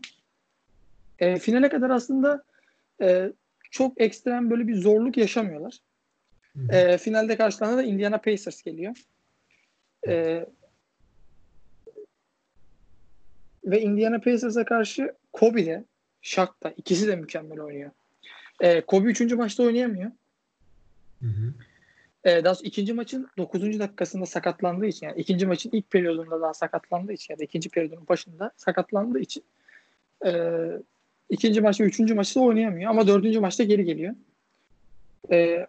E, finale kadar aslında e, çok ekstrem böyle bir zorluk yaşamıyorlar. Hı. E, finalde karşılarına da Indiana Pacers geliyor. E, ve Indiana Pacers'a karşı Kobe de Shaq da ikisi de mükemmel oynuyor. E, Kobe 3. maçta oynayamıyor. Hı hı. E, daha ikinci maçın 9. dakikasında sakatlandığı için yani ikinci maçın ilk periyodunda daha sakatlandığı için ya da ikinci periyodun başında sakatlandığı için e, ikinci maç ve üçüncü maçta oynayamıyor ama dördüncü maçta geri geliyor. E,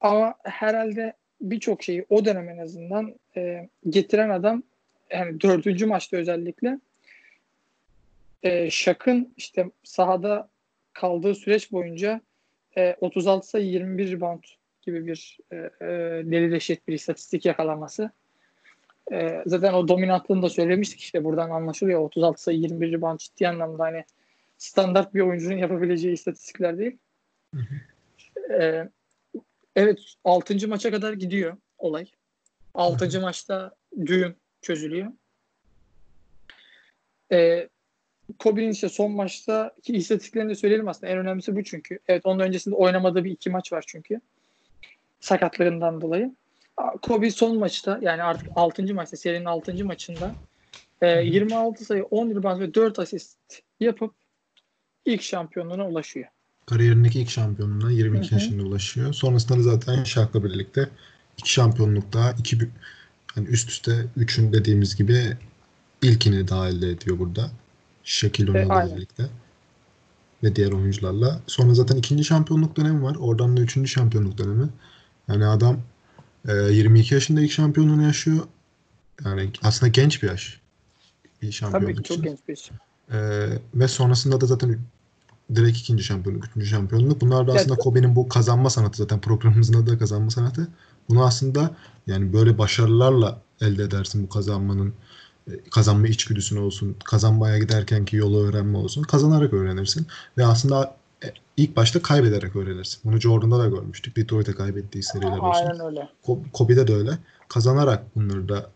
ama herhalde birçok şeyi o dönem en azından e, getiren adam yani dördüncü maçta özellikle e, Şak'ın işte sahada kaldığı süreç boyunca e, 36 sayı 21 rebound gibi bir e, e, deli deşet bir istatistik yakalaması. E, zaten o dominantlığını da söylemiştik işte buradan anlaşılıyor. 36 sayı 21 rebound ciddi anlamda hani standart bir oyuncunun yapabileceği istatistikler değil. E, evet 6. maça kadar gidiyor olay. 6. maçta düğüm çözülüyor. E, Kobe'nin işte son maçta ki istatistiklerini de söyleyelim aslında. En önemlisi bu çünkü. Evet onun öncesinde oynamadığı bir iki maç var çünkü. Sakatlığından dolayı. Kobe son maçta yani artık 6. maçta serinin 6. maçında e, 26 sayı 10 rebound ve 4 asist yapıp ilk şampiyonluğuna ulaşıyor. Kariyerindeki ilk şampiyonluğuna 22 Hı hı. yaşında ulaşıyor. Sonrasında da zaten Shaq'la birlikte iki şampiyonluk daha, iki hani üst üste üçün dediğimiz gibi ilkini daha elde ediyor burada. Shaquille O'Neal'la aynen. birlikte ve diğer oyuncularla. Sonra zaten ikinci şampiyonluk dönemi var. Oradan da üçüncü şampiyonluk dönemi. Yani adam e, 22 yaşında ilk şampiyonluğunu yaşıyor. Yani aslında genç bir yaş. Bir şampiyonluk Tabii ki çok genç bir isim. Ee, ve sonrasında da zaten direkt ikinci şampiyonluk, üçüncü şampiyonluk. Bunlar da aslında Kobe'nin bu kazanma sanatı zaten programımızın adı da kazanma sanatı. Bunu aslında yani böyle başarılarla elde edersin bu kazanmanın e, kazanma içgüdüsünü olsun, kazanmaya giderkenki yolu öğrenme olsun. Kazanarak öğrenirsin ve aslında e, ilk başta kaybederek öğrenirsin. Bunu Jordan'da da görmüştük. Detroit'e kaybettiği seriler olsun. Aynen öyle. Ko- Kobe'de de öyle. Kazanarak bunları da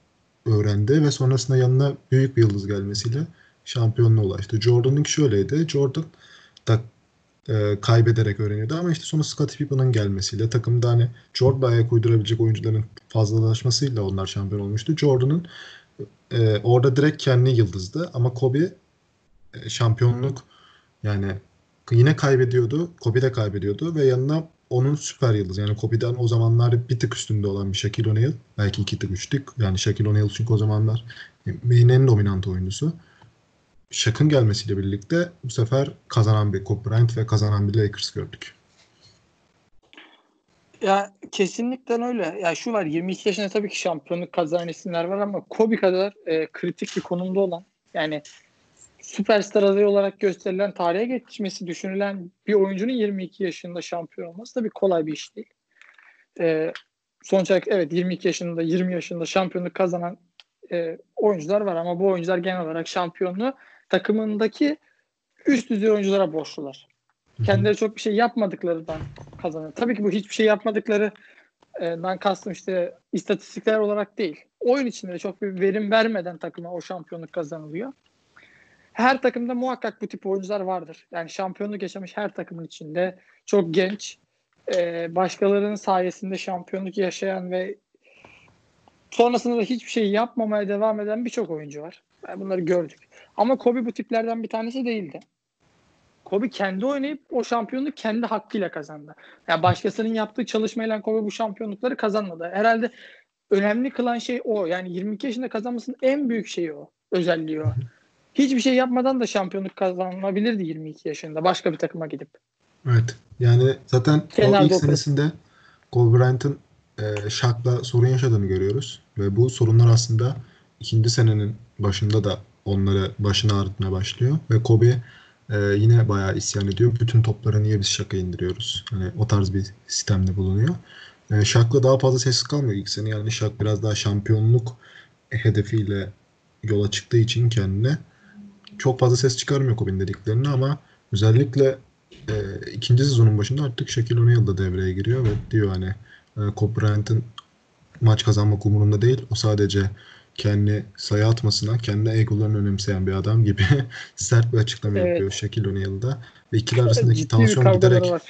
öğrendi ve sonrasında yanına büyük bir yıldız gelmesiyle şampiyonluğa ulaştı. Jordan'ınki şöyleydi. Jordan da e, kaybederek öğreniyordu ama işte sonra Scottie Pippen'ın gelmesiyle takımda hani Jordan'a ayak uydurabilecek oyuncuların fazlalaşmasıyla onlar şampiyon olmuştu. Jordan'ın e, orada direkt kendi yıldızdı ama Kobe e, şampiyonluk yani yine kaybediyordu. Kobe de kaybediyordu ve yanına onun süper yıldız. Yani Kobe'den o zamanlar bir tık üstünde olan bir Shaquille O'Neal. Belki iki tık üç tık. Yani Shaquille O'Neal çünkü o zamanlar NBA'nin en dominant oyuncusu. Shaq'ın gelmesiyle birlikte bu sefer kazanan bir Kobe Bryant ve kazanan bir Lakers gördük. Ya kesinlikle öyle. Ya şu var 22 yaşında tabii ki şampiyonluk kazanan isimler var ama Kobe kadar e, kritik bir konumda olan yani süperstar adayı olarak gösterilen tarihe geçmesi düşünülen bir oyuncunun 22 yaşında şampiyon olması tabii kolay bir iş değil. E, sonuç olarak evet 22 yaşında 20 yaşında şampiyonluk kazanan e, oyuncular var ama bu oyuncular genel olarak şampiyonluğu takımındaki üst düzey oyunculara borçlular. Kendileri çok bir şey yapmadıklarından kazanıyor. Tabii ki bu hiçbir şey yapmadıklarından kastım işte istatistikler olarak değil. Oyun içinde çok bir verim vermeden takıma o şampiyonluk kazanılıyor. Her takımda muhakkak bu tip oyuncular vardır. Yani şampiyonluk yaşamış her takımın içinde çok genç, başkalarının sayesinde şampiyonluk yaşayan ve sonrasında da hiçbir şey yapmamaya devam eden birçok oyuncu var. Yani bunları gördük. Ama Kobe bu tiplerden bir tanesi değildi. Kobe kendi oynayıp o şampiyonluğu kendi hakkıyla kazandı. Yani başkasının yaptığı çalışmayla Kobe bu şampiyonlukları kazanmadı. Herhalde önemli kılan şey o. Yani 22 yaşında kazanmasının en büyük şeyi o. Özelliği o. Hiçbir şey yapmadan da şampiyonluk kazanabilirdi 22 yaşında başka bir takıma gidip. Evet. Yani zaten Kenar o ilk senesinde Kobe Bryant'ın e, Shaq'la sorun yaşadığını görüyoruz. Ve bu sorunlar aslında ikinci senenin başında da onları başına ağrıtmaya başlıyor. Ve Kobe e, yine bayağı isyan ediyor. Bütün topları niye biz Shaq'a indiriyoruz? Hani o tarz bir sistemde bulunuyor. E, Shaq'la daha fazla sessiz kalmıyor ilk sene. Yani Shaq biraz daha şampiyonluk hedefiyle yola çıktığı için kendine çok fazla ses çıkarmıyor Kobe'nin dediklerini ama özellikle e, ikinci sezonun başında artık Shaquille O'Neal da devreye giriyor ve diyor hani e, Kobe Bryant'ın maç kazanmak umurunda değil. O sadece kendi sayı atmasına, kendi egolarını önemseyen bir adam gibi sert bir açıklama Evet. yapıyor Shaquille O'Neal'da. Ve ikili arasındaki tansiyon giderek var.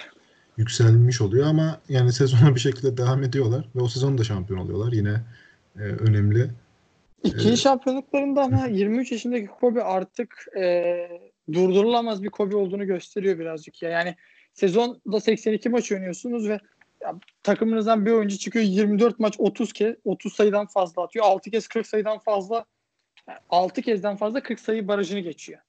yükselmiş oluyor ama yani sezona bir şekilde devam ediyorlar ve o sezon da şampiyon oluyorlar. Yine e, önemli. İkinci Ee, şampiyonluklarında ama 23 yaşındaki Kobe artık e, durdurulamaz bir Kobe olduğunu gösteriyor birazcık ya. Yani sezonda 82 maç oynuyorsunuz ve ya, takımınızdan bir oyuncu çıkıyor 24 maç 30 kez 30 sayıdan fazla atıyor. 6 kez 40 sayıdan fazla yani 6 kezden fazla 40 sayı barajını geçiyor.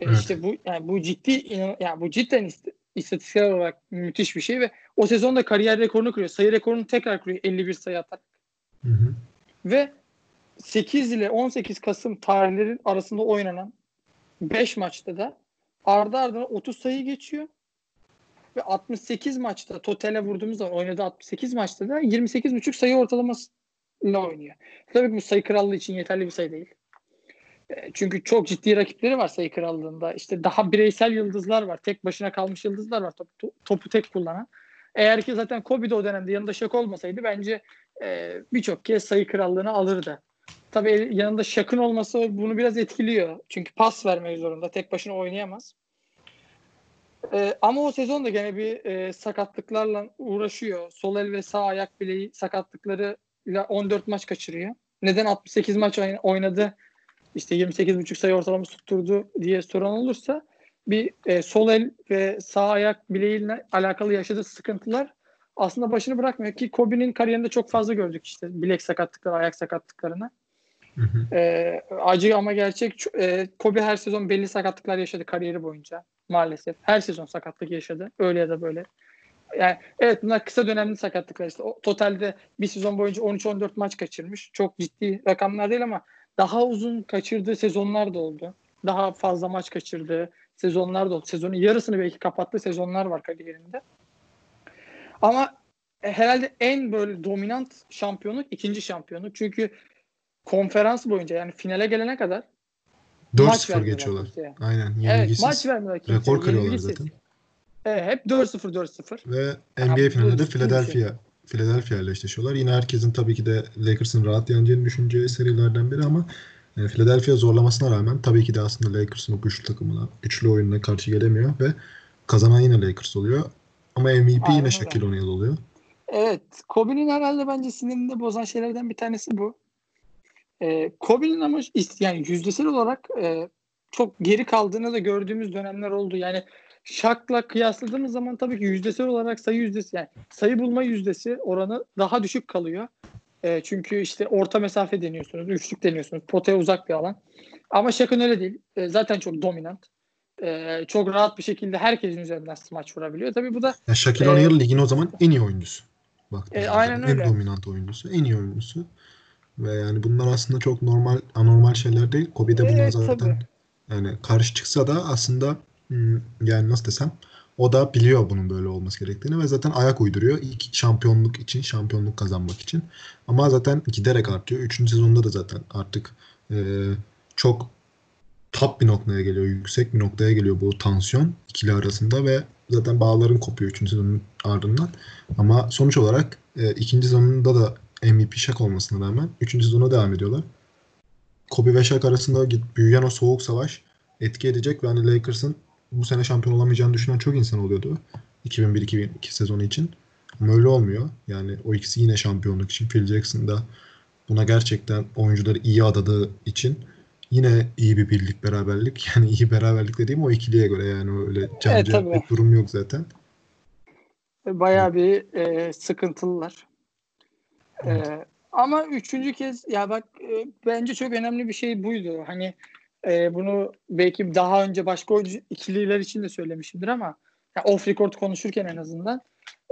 E, Evet. İşte bu yani bu ciddi yani bu cidden ist- istatistiksel olarak müthiş bir şey ve o sezonda kariyer rekorunu kırıyor. Sayı rekorunu tekrar kırıyor 51 sayı atarak. Hı hı. Ve 8 ile 18 Kasım tarihlerin arasında oynanan 5 maçta da ardı ardına 30 sayı geçiyor. Ve 68 maçta totale vurduğumuz zaman oynadığı 68 maçta da 28,5 sayı ortalamasıyla oynuyor. Tabii ki bu sayı krallığı için yeterli bir sayı değil. E, Çünkü çok ciddi rakipleri var sayı krallığında. İşte daha bireysel yıldızlar var. Tek başına kalmış yıldızlar var. Topu, topu tek kullanan. Eğer ki zaten Kobe de o dönemde yanında Shaq olmasaydı bence e, birçok kez sayı krallığını alırdı. Tabii yanında Shaq'ın olması bunu biraz etkiliyor. Çünkü pas vermek zorunda. Tek başına oynayamaz. E, ama o sezon da gene bir e, sakatlıklarla uğraşıyor. Sol el ve sağ ayak bileği sakatlıklarıyla 14 maç kaçırıyor. Neden 68 maç oyn- oynadı? İşte 28,5 sayı ortalaması tutturdu diye soran olursa bir e, sol el ve sağ ayak bileğiyle alakalı yaşadığı sıkıntılar aslında başını bırakmıyor ki Kobe'nin kariyerinde çok fazla gördük işte bilek sakatlıkları, ayak sakatlıklarını. Hı hı. Ee, acı ama gerçek e, Kobe her sezon belli sakatlıklar yaşadı kariyeri boyunca maalesef. Her sezon sakatlık yaşadı öyle ya da böyle. Yani evet bunlar kısa dönemli sakatlıklar işte. O, totalde bir sezon boyunca 13-14 maç kaçırmış. Çok ciddi rakamlar değil ama daha uzun kaçırdığı sezonlar da oldu. Daha fazla maç kaçırdığı sezonlar da oldu. Sezonun yarısını belki kapattığı sezonlar var kariyerinde. Ama herhalde en böyle dominant şampiyonluk ikinci şampiyonluk. Çünkü konferans boyunca yani finale gelene kadar maç 4-0 vermiyorlar geçiyorlar. kimseye. Aynen. Evet Yenilgisiz. maç vermiyorlar kimseye. Rekor kırıyorlar zaten. Evet, hep 4-0 4-0. Ve Yani NBA finalinde. Philadelphia Philadelphia ile eşleşiyorlar. Yine herkesin tabii ki de Lakers'ın rahat yeneceğini düşüneceği serilerden biri ama e, Philadelphia zorlamasına rağmen tabii ki de aslında Lakers'ın o güçlü takımına, güçlü oyununa karşı gelemiyor ve kazanan yine Lakers oluyor. Ama MVP Aynen yine. Shaquille O'Neal oluyor. Evet. Kobe'nin herhalde bence sinirini bozan şeylerden bir tanesi bu. E, Kobe'nin ama yani yüzdesel olarak e, çok geri kaldığını da gördüğümüz dönemler oldu. Yani Şak'la kıyasladığımız zaman tabii ki yüzdesel olarak sayı yüzdesi yani sayı bulma yüzdesi oranı daha düşük kalıyor. E, çünkü işte orta mesafe deniyorsunuz, üçlük deniyorsunuz, potaya uzak bir alan. Ama Şak'ın öyle değil. E, zaten çok dominant. E, çok rahat bir şekilde herkesin üzerinden smaç vurabiliyor. Tabii bu da ya Shaquille O'Neal e, ligin o zaman en iyi oyuncusu. Bak, e, aynen en öyle. En dominant oyuncusu, en iyi oyuncusu. Ve yani bunlar aslında çok normal, anormal şeyler değil. Kobe de buna evet, zaten tabii. yani karşı çıksa da aslında hmm, yani nasıl desem o da biliyor bunun böyle olması gerektiğini ve zaten ayak uyduruyor. İlk şampiyonluk için, şampiyonluk kazanmak için. Ama zaten giderek artıyor. Üçüncü sezonda da zaten artık e, çok top bir noktaya geliyor, yüksek bir noktaya geliyor bu tansiyon ikili arasında ve zaten bağların kopuyor üçüncü sezonun ardından. Ama sonuç olarak e, ikinci sezonunda da MVP Shaq olmasına rağmen üçüncü sezona devam ediyorlar. Kobe ve Shaq arasında büyüyen o soğuk savaş etki edecek ve hani Lakers'ın bu sene şampiyon olamayacağını düşünen çok insan oluyordu. 2001-2002 sezonu için. Ama öyle olmuyor. Yani o ikisi yine şampiyonluk için. Phil Jackson da buna gerçekten oyuncuları iyi adadığı için yine iyi bir birlik beraberlik. Yani iyi beraberlik dediğim o ikiliye göre yani öyle canca evet, bir durum yok zaten. Bayağı bir e, sıkıntılılar. E, evet. E, ama üçüncü kez ya bak e, bence çok önemli bir şey buydu. Hani e, bunu belki daha önce başka oyuncu ikililer için de söylemişimdir ama yani off record konuşurken en azından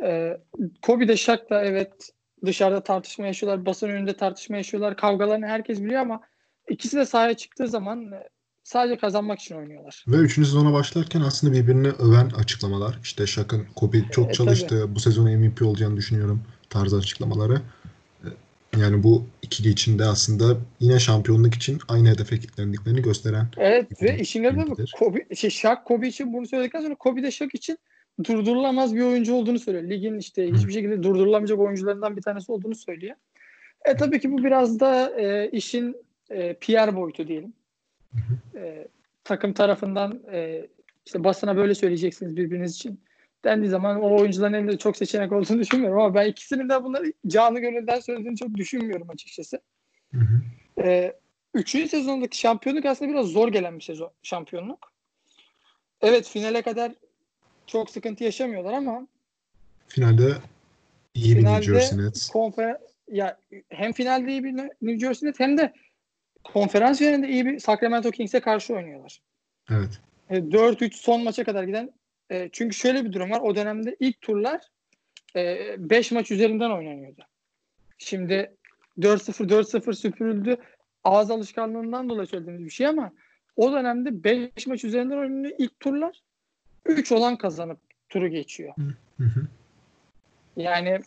e, Kobe de Shaq da evet dışarıda tartışma yaşıyorlar, basın önünde tartışma yaşıyorlar, kavgalarını herkes biliyor ama ikisi de sahaya çıktığı zaman e, sadece kazanmak için oynuyorlar. Ve üçüncü sezona başlarken aslında birbirini öven açıklamalar. İşte Shaq'ın Kobe çok e, çalıştı, tabii. bu sezon MVP olacağını düşünüyorum tarzı açıklamaları. Yani bu ikili içinde aslında yine şampiyonluk için aynı hedefe kilitlendiklerini gösteren. Evet ve işin garibı Kobe, şey, Shaq Kobe için bunu söyledikten sonra Kobe de Shaq için durdurulamaz bir oyuncu olduğunu söylüyor. Ligin işte hiçbir şekilde durdurulamayacak oyuncularından bir tanesi olduğunu söylüyor. E tabii ki bu biraz da e, işin e, PR boyutu diyelim. E, takım tarafından e, işte basına böyle söyleyeceksiniz birbiriniz için dendiği zaman o oyuncuların elinde çok seçenek olduğunu düşünmüyorum ama ben ikisinin de bunları canı gönülden söylediğini çok düşünmüyorum açıkçası. Hı hı. Ee, üçüncü sezondaki şampiyonluk aslında biraz zor gelen bir sezon şampiyonluk. Evet finale kadar çok sıkıntı yaşamıyorlar ama finalde iyi bir New Jersey Nets. Konfer ya hem finalde iyi bir New Jersey Nets hem de konferans yönünde iyi bir Sacramento Kings'e karşı oynuyorlar. Evet. 4-3 son maça kadar giden e, çünkü şöyle bir durum var. O dönemde ilk turlar 5 e, maç üzerinden oynanıyordu. Şimdi 4-0 4-0 süpürüldü. Ağız alışkanlığından dolayı söylediğimiz bir şey ama o dönemde 5 maç üzerinden oynanıyor ilk turlar. 3 olan kazanıp turu geçiyor. Hı hı. Yani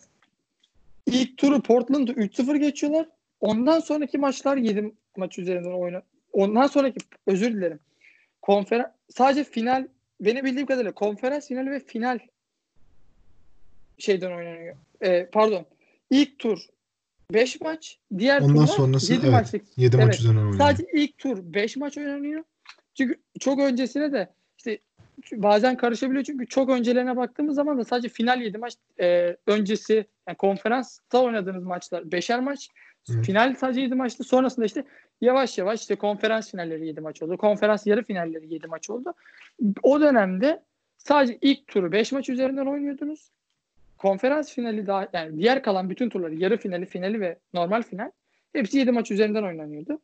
ilk turu Portland'ı 3-0 geçiyorlar. Ondan sonraki maçlar 7 maç üzerinden oyna. Ondan sonraki özür dilerim. Konferans sadece final benim bildiğim kadarıyla konferans finali ve final şeyden oynanıyor. Ee, pardon. İlk tur 5 maç, diğer Ondan sonrası 7 evet, maçlık. 7 evet, maç üzerinden oynanıyor. Sadece ilk tur 5 maç oynanıyor. Çünkü çok öncesine de işte bazen karışabiliyor çünkü çok öncelerine baktığımız zaman da sadece final 7 maç e, öncesi yani konferansta oynadığınız maçlar 5'er maç. Evet. Final sadece 7 maçtı. Sonrasında işte yavaş yavaş işte konferans finalleri 7 maç oldu. Konferans yarı finalleri 7 maç oldu. O dönemde sadece ilk turu 5 maç üzerinden oynuyordunuz. Konferans finali daha yani diğer kalan bütün turları yarı finali, finali ve normal final hepsi 7 maç üzerinden oynanıyordu.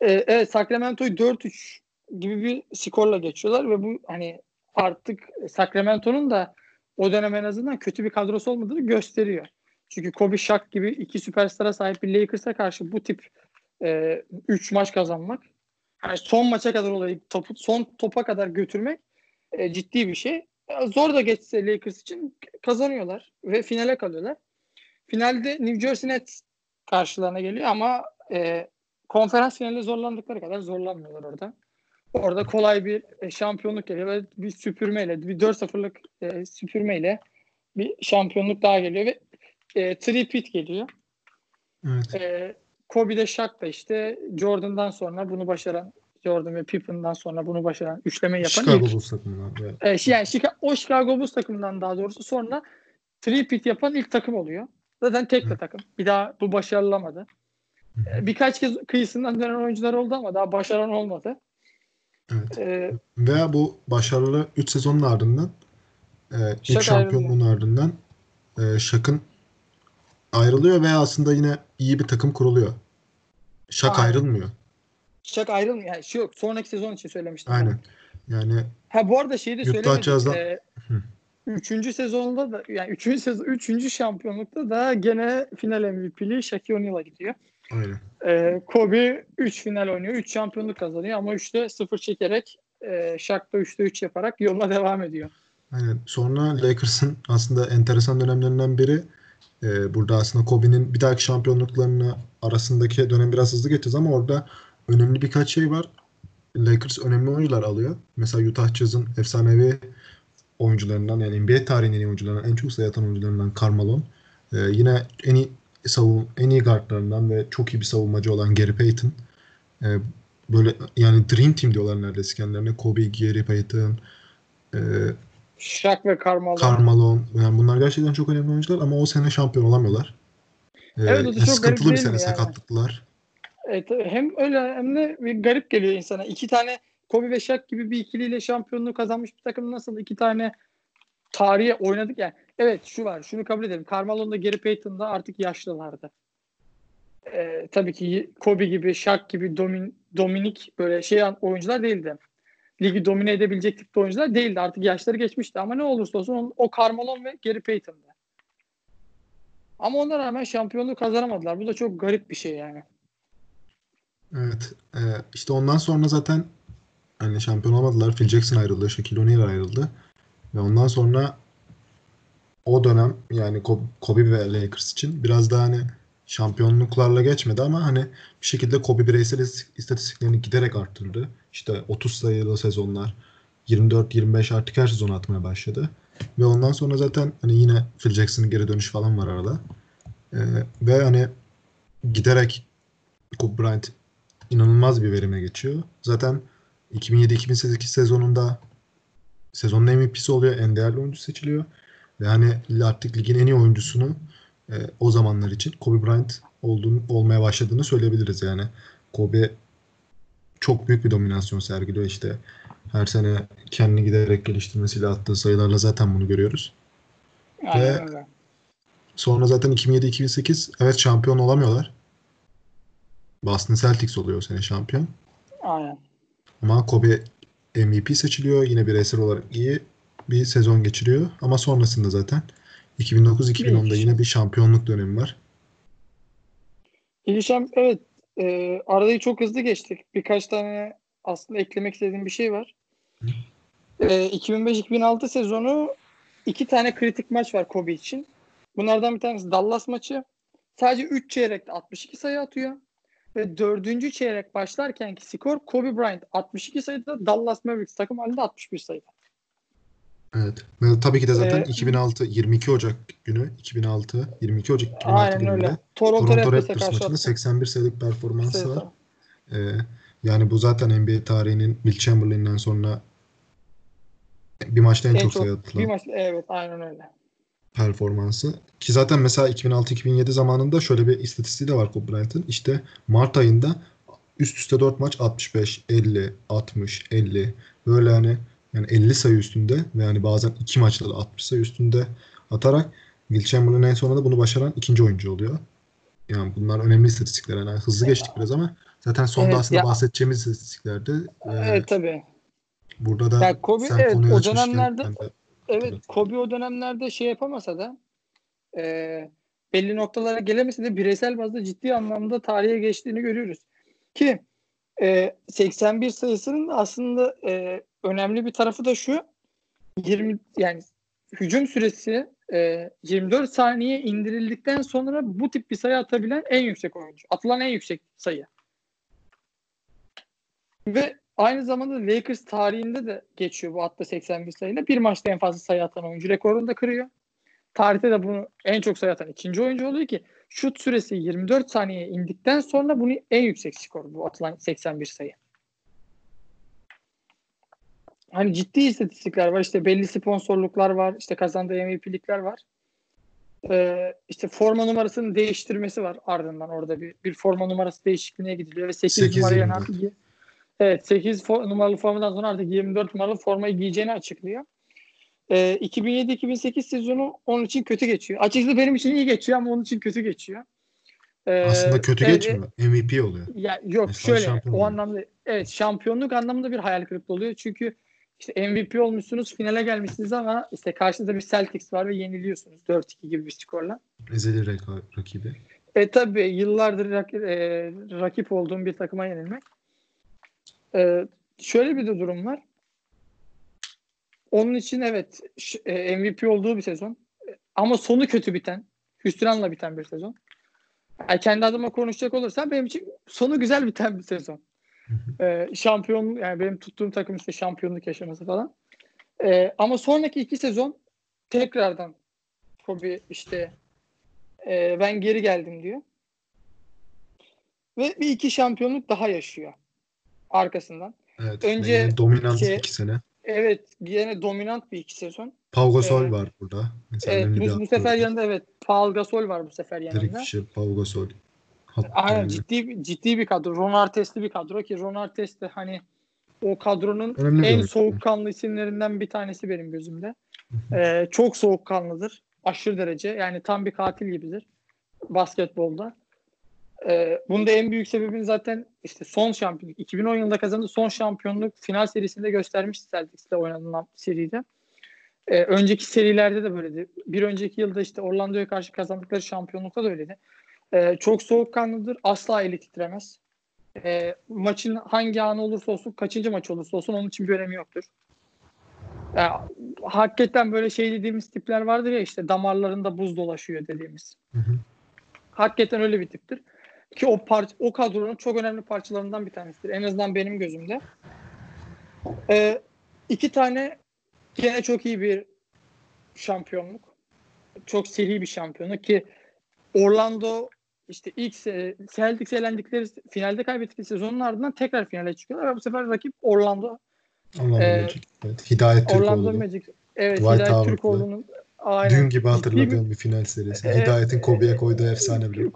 Ee, evet Sacramento'yu 4-3 gibi bir skorla geçiyorlar ve bu hani artık Sacramento'nun da o dönem en azından kötü bir kadrosu olmadığını gösteriyor. Çünkü Kobe Shaq gibi iki süperstara sahip bir Lakers'a karşı bu tip 3 e, üç maç kazanmak yani son maça kadar olayı topu, son topa kadar götürmek e, ciddi bir şey. E, zor da geçse Lakers için kazanıyorlar ve finale kalıyorlar. Finalde New Jersey Nets karşılarına geliyor ama e, konferans finalinde zorlandıkları kadar zorlanmıyorlar orada. Orada kolay bir e, şampiyonluk geliyor ve bir süpürmeyle, bir 4-0'lık e, süpürmeyle bir şampiyonluk daha geliyor ve e, three-peat geliyor. Evet. E, Kobe'de Shaq da işte Jordan'dan sonra bunu başaran Jordan ve Pippen'dan sonra bunu başaran üçleme yapan Chicago ilk, Bulls takımından. Evet. E, yani Chicago, o Chicago Bulls takımından daha doğrusu sonra three-peat yapan ilk takım oluyor. Zaten tek de takım. Bir daha bu başarılamadı. E, birkaç kez kıyısından dönen oyuncular oldu ama daha başaran olmadı. Evet. Ee, Veya bu başarılı 3 sezonun ardından e, ilk şampiyonluğun ardından e, Şak'ın ayrılıyor veya aslında yine iyi bir takım kuruluyor. Şak Aynen. ayrılmıyor. Şak ayrılmıyor. Yani şu yok. Sonraki sezon için söylemiştim. Aynen. Yani Ha bu arada şeyi de söylemedik. Hı. üçüncü sezonda da yani üçüncü sezon üçüncü şampiyonlukta da gene final MVP'li Shaquille O'Neal'a gidiyor. aynen. Ee, Kobe 3 final oynuyor. 3 şampiyonluk kazanıyor ama 3'te 0 çekerek e, Shaq da 3'te 3 yaparak yoluna devam ediyor. Aynen. Sonra Lakers'ın aslında enteresan dönemlerinden biri e, burada aslında Kobe'nin bir dahaki şampiyonluklarını arasındaki dönem biraz hızlı geçeceğiz ama orada önemli birkaç şey var. Lakers önemli oyuncular alıyor. Mesela Utah Jazz'ın efsanevi oyuncularından yani NBA tarihinin oyuncularından en çok sayı atan oyuncularından Karl Malone. E, yine en iyi savun en iyi guardlarından ve çok iyi bir savunmacı olan Gary Payton. E, böyle yani Dream Team diyorlar neredeyse kendilerine. Kobe, Gary Payton, e, Shaq ve Carmelo. Karl Malone. Yani bunlar gerçekten çok önemli oyuncular ama o sene şampiyon olamıyorlar. Ee, Evet, o da çok sıkıntılı garip bir sene yani? sakatlıklar. Evet, hem öyle hem de bir garip geliyor insana. İki tane Kobe ve Shaq gibi bir ikiliyle şampiyonluğu kazanmış bir takım nasıl iki tane tarihe oynadık yani. Evet şu var şunu kabul edelim. Carmelo'nun da Gary Payton'da artık yaşlılardı. Ee, tabii ki Kobe gibi, Shaq gibi Domin, Dominik böyle şey oyuncular değildi. Ligi domine edebilecek tipte oyuncular değildi. Artık yaşları geçmişti ama ne olursa olsun onun- o Carmelo ve Gary Payton'dı. Ama ona rağmen şampiyonluğu kazanamadılar. Bu da çok garip bir şey yani. Evet. Ee, işte ondan sonra zaten hani şampiyon olamadılar. Phil Jackson ayrıldı. Shaquille O'Neal ayrıldı. Ve ondan sonra o dönem yani Ko- Kobe ve Lakers için biraz daha hani şampiyonluklarla geçmedi ama hani bir şekilde Kobe bireysel is- istatistiklerini giderek arttırdı. İşte 30 sayılı sezonlar, 24-25 artık her sezon atmaya başladı. Ve ondan sonra zaten hani yine Phil Jackson'ın geri dönüşü falan var arada. Ee, ve hani giderek Kobe Bryant inanılmaz bir verime geçiyor. Zaten 2007-2008 sezonunda sezonun MVP'si oluyor. En değerli oyuncu seçiliyor. Ve hani artık ligin en iyi oyuncusunu e, o zamanlar için Kobe Bryant olduğunu, olmaya başladığını söyleyebiliriz yani. Kobe çok büyük bir dominasyon sergiliyor işte. Her sene kendini giderek geliştirmesiyle attığı sayılarla zaten bunu görüyoruz. Aynen Ve- öyle. Sonra zaten 2007-2008 evet şampiyon olamıyorlar. Boston Celtics oluyor o sene şampiyon. Aynen. Ama Kobe MVP seçiliyor. Yine bireysel olarak iyi bir sezon geçiriyor. Ama sonrasında zaten 2009-2010'da yine bir şampiyonluk dönemi var. İlişem evet e, arayı çok hızlı geçtik. Birkaç tane aslında eklemek istediğim bir şey var. E, 2005-2006 sezonu iki tane kritik maç var Kobe için. Bunlardan bir tanesi Dallas maçı. Sadece 3 çeyrekte 62 sayı atıyor. Ve dördüncü çeyrek başlarkenki skor Kobe Bryant 62 sayıda Dallas Mavericks takım halinde 61 sayıda. Evet. Ve tabii ki de zaten Ee, 2006 22 Ocak günü 2006 22 Ocak 2006 Aynen gününde öyle. Toronto, Toronto Raptors maçında attı. 81 sayılık performansı var. Sayıda. Ee, yani bu zaten NBA tarihinin Will Chamberlain'den sonra bir maçta en, En çok çok- sayı Bir atılan maç evet aynen öyle. performansı. Ki zaten mesela 2006-2007 zamanında şöyle bir istatistiği de var Kobe Bryant'ın. İşte Mart ayında üst üste 4 maç 65, 50, 60, 50 böyle hani yani 50 sayı üstünde ve yani bazen 2 maçta da 60 sayı üstünde atarak Will Chamberlain en sonunda bunu başaran ikinci oyuncu oluyor. Yani bunlar önemli istatistikler. Yani hızlı geçtik biraz ama zaten sonda Evet, aslında ya- bahsedeceğimiz istatistiklerde e, Evet tabii. burada da Ya Kobe, sen evet, o dönemlerde- de- Evet Tabii. Kobe o dönemlerde şey yapamasa da e, belli noktalara gelemese de bireysel bazda ciddi anlamda tarihe geçtiğini görüyoruz. Ki e, 81 sayısının da aslında e, önemli bir tarafı da şu 20 yani hücum süresi e, 24 saniye indirildikten sonra bu tip bir sayı atabilen en yüksek oyuncu. Atılan en yüksek sayı. Ve aynı zamanda Lakers tarihinde de geçiyor bu hatta 81 sayıyla. Bir maçta en fazla sayı atan oyuncu rekorunu da kırıyor. Tarihte de bunu en çok sayı atan ikinci oyuncu oluyor ki şut süresi 24 saniye indikten sonra bunu en yüksek skor bu atılan 81 sayı. Hani ciddi istatistikler var. işte belli sponsorluklar var. işte kazandığı MVP'likler var. Ee, işte forma numarasını değiştirmesi var ardından orada bir, bir forma numarası değişikliğine gidiliyor ve 8, 8 numaraya 24. artık Evet 8 fo- numaralı formadan sonra artık 24 numaralı formayı giyeceğini açıklıyor. Ee, 2007-2008 sezonu onun için kötü geçiyor. Açıkçası benim için iyi geçiyor ama onun için kötü geçiyor. Ee, Aslında kötü evet, geçmiyor. MVP oluyor. Ya yok Mesela şöyle o oluyor. anlamda evet şampiyonluk anlamında bir hayal kırıklığı oluyor. Çünkü işte MVP olmuşsunuz finale gelmişsiniz ama işte karşınızda bir Celtics var ve yeniliyorsunuz 4-2 gibi bir skorla. Ezeli reka- rakibi. E tabi yıllardır rakip, e, rakip olduğum bir takıma yenilmek. E, şöyle bir de durum var. Onun için evet e, MVP olduğu bir sezon. E, Ama sonu kötü biten, hüsranla biten bir sezon. Yani kendi adıma konuşacak olursam benim için sonu güzel biten bir sezon. E, şampiyon yani benim tuttuğum takım işte şampiyonluk yaşaması falan. E, ama sonraki iki sezon tekrardan Kobe işte e, ben geri geldim diyor. Ve bir iki şampiyonluk daha yaşıyor arkasından. Evet. Önce dominant şey- iki sene. Evet yine dominant bir iki sezon. Pau Gasol Evet. var burada. Mesela Evet, bu, bu sefer yanında evet Paul Gasol var bu sefer yanında. Fisher, Pau Gasol. Aynen ciddi ciddi bir kadro. Ron Artest'li bir kadro ki Ron Artest de hani o kadronun Önemli en soğukkanlı isimlerinden bir tanesi benim gözümde. Ee, çok soğukkanlıdır. Aşırı derece. Yani tam bir katil gibidir basketbolda. Ee, bunun da en büyük sebebini zaten işte son şampiyonluk 2010 yılında kazandığı son şampiyonluk final serisinde göstermişti Celtics'le oynanan seride. Ee, önceki serilerde de böyleydi. Bir önceki yılda işte Orlando'ya karşı kazandıkları şampiyonlukta da öyleydi. Ee, çok soğukkanlıdır. Asla eli titremez. Ee, maçın hangi anı olursa olsun, kaçıncı maç olursa olsun onun için bir önemi yoktur. Ya, hakikaten böyle şey dediğimiz tipler vardır ya işte damarlarında buz dolaşıyor dediğimiz. Hı hı. Hakikaten öyle bir tiptir. Ki o parça, o kadronun çok önemli parçalarından bir tanesidir. En azından benim gözümde. Ee, iki tane gene çok iyi bir şampiyonluk. Çok seri bir şampiyonluk ki Orlando işte ilk se- Celtics elendikleri finalde kaybettikleri sezonun ardından tekrar finale çıkıyorlar ve bu sefer rakip Orlando. Orlando Ee, Magic. Evet. Hidayet Orlando. Magic. Evet, Dwight Hidayet Howard'lı. Türkoğlu'nun aynen. Dün gibi hatırladığım bir final serisi. Ee, Hidayet'in Kobe'ye e, koyduğu efsane bir.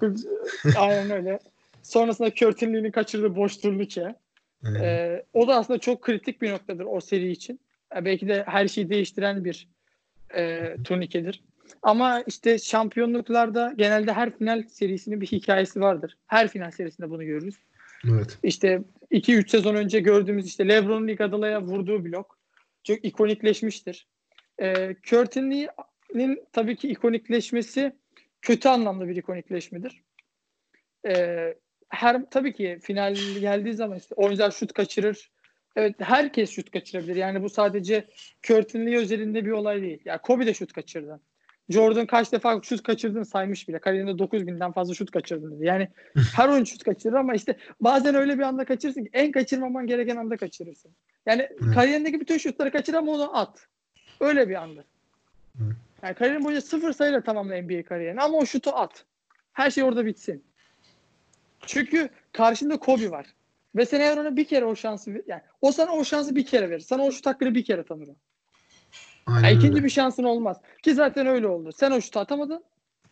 Aynen öyle. Sonrasında Curtin Lee'nin kaçırdığı boş turnike. Evet. Ee, o da aslında çok kritik bir noktadır o seri için. Yani belki de her şeyi değiştiren bir e, turnikedir. Ama işte şampiyonluklarda genelde her final serisinin bir hikayesi vardır. Her final serisinde bunu görürüz. evet. İşte 2-3 sezon önce gördüğümüz işte LeBron'un Iguodala'ya vurduğu blok çok ikonikleşmiştir. Ee, Curtin Lee'nin tabii ki ikonikleşmesi kötü anlamda bir ikonikleşmedir. Ee, her tabii ki final geldiği zaman işte oyuncular şut kaçırır. Evet herkes şut kaçırabilir. Yani bu sadece Lee özelinde bir olay değil. Ya Kobe de şut kaçırdı. Jordan kaç defa şut kaçırdığını saymış bile. Kariyerinde 9000'den fazla şut kaçırdın dedi. Yani her oyuncu şut kaçırır ama işte bazen öyle bir anda kaçırırsın ki en kaçırmaman gereken anda kaçırırsın. Yani Evet. kariyerindeki bütün şutları kaçır ama onu at. Öyle bir anda. Yani kariyerin boyunca sıfır sayıyla tamamla NBA kariyerini ama o şutu at. Her şey orada bitsin. Çünkü karşında Kobe var. Ve sen eğer ona bir kere o şansı yani o sana o şansı bir kere verir. Sana o şut hakkını bir kere tanır o. Aynen Yani ikinci öyle. bir şansın olmaz. Ki zaten öyle oldu. Sen o şutu atamadın.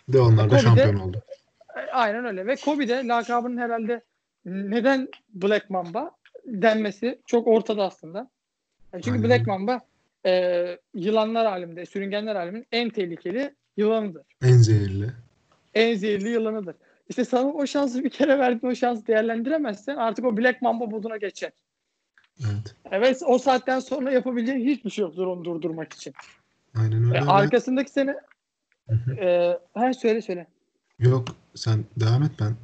De onlar da şampiyon oldu. E, Aynen öyle. Ve Kobe de lakabının herhalde neden Black Mamba denmesi çok ortada aslında. Yani çünkü Aynen. Black Mamba e, yılanlar aleminde, sürüngenler aleminin en tehlikeli yılanıdır. En zehirli. En zehirli yılanıdır. İşte sana o şansı bir kere verdin, o şansı değerlendiremezsen artık o Black Mamba moduna geçer. Evet. Evet o saatten sonra yapabileceğin hiçbir şey yoktur onu durdurmak için. Aynen öyle. E, arkasındaki sene e, ha söyle söyle. Yok sen devam et ben.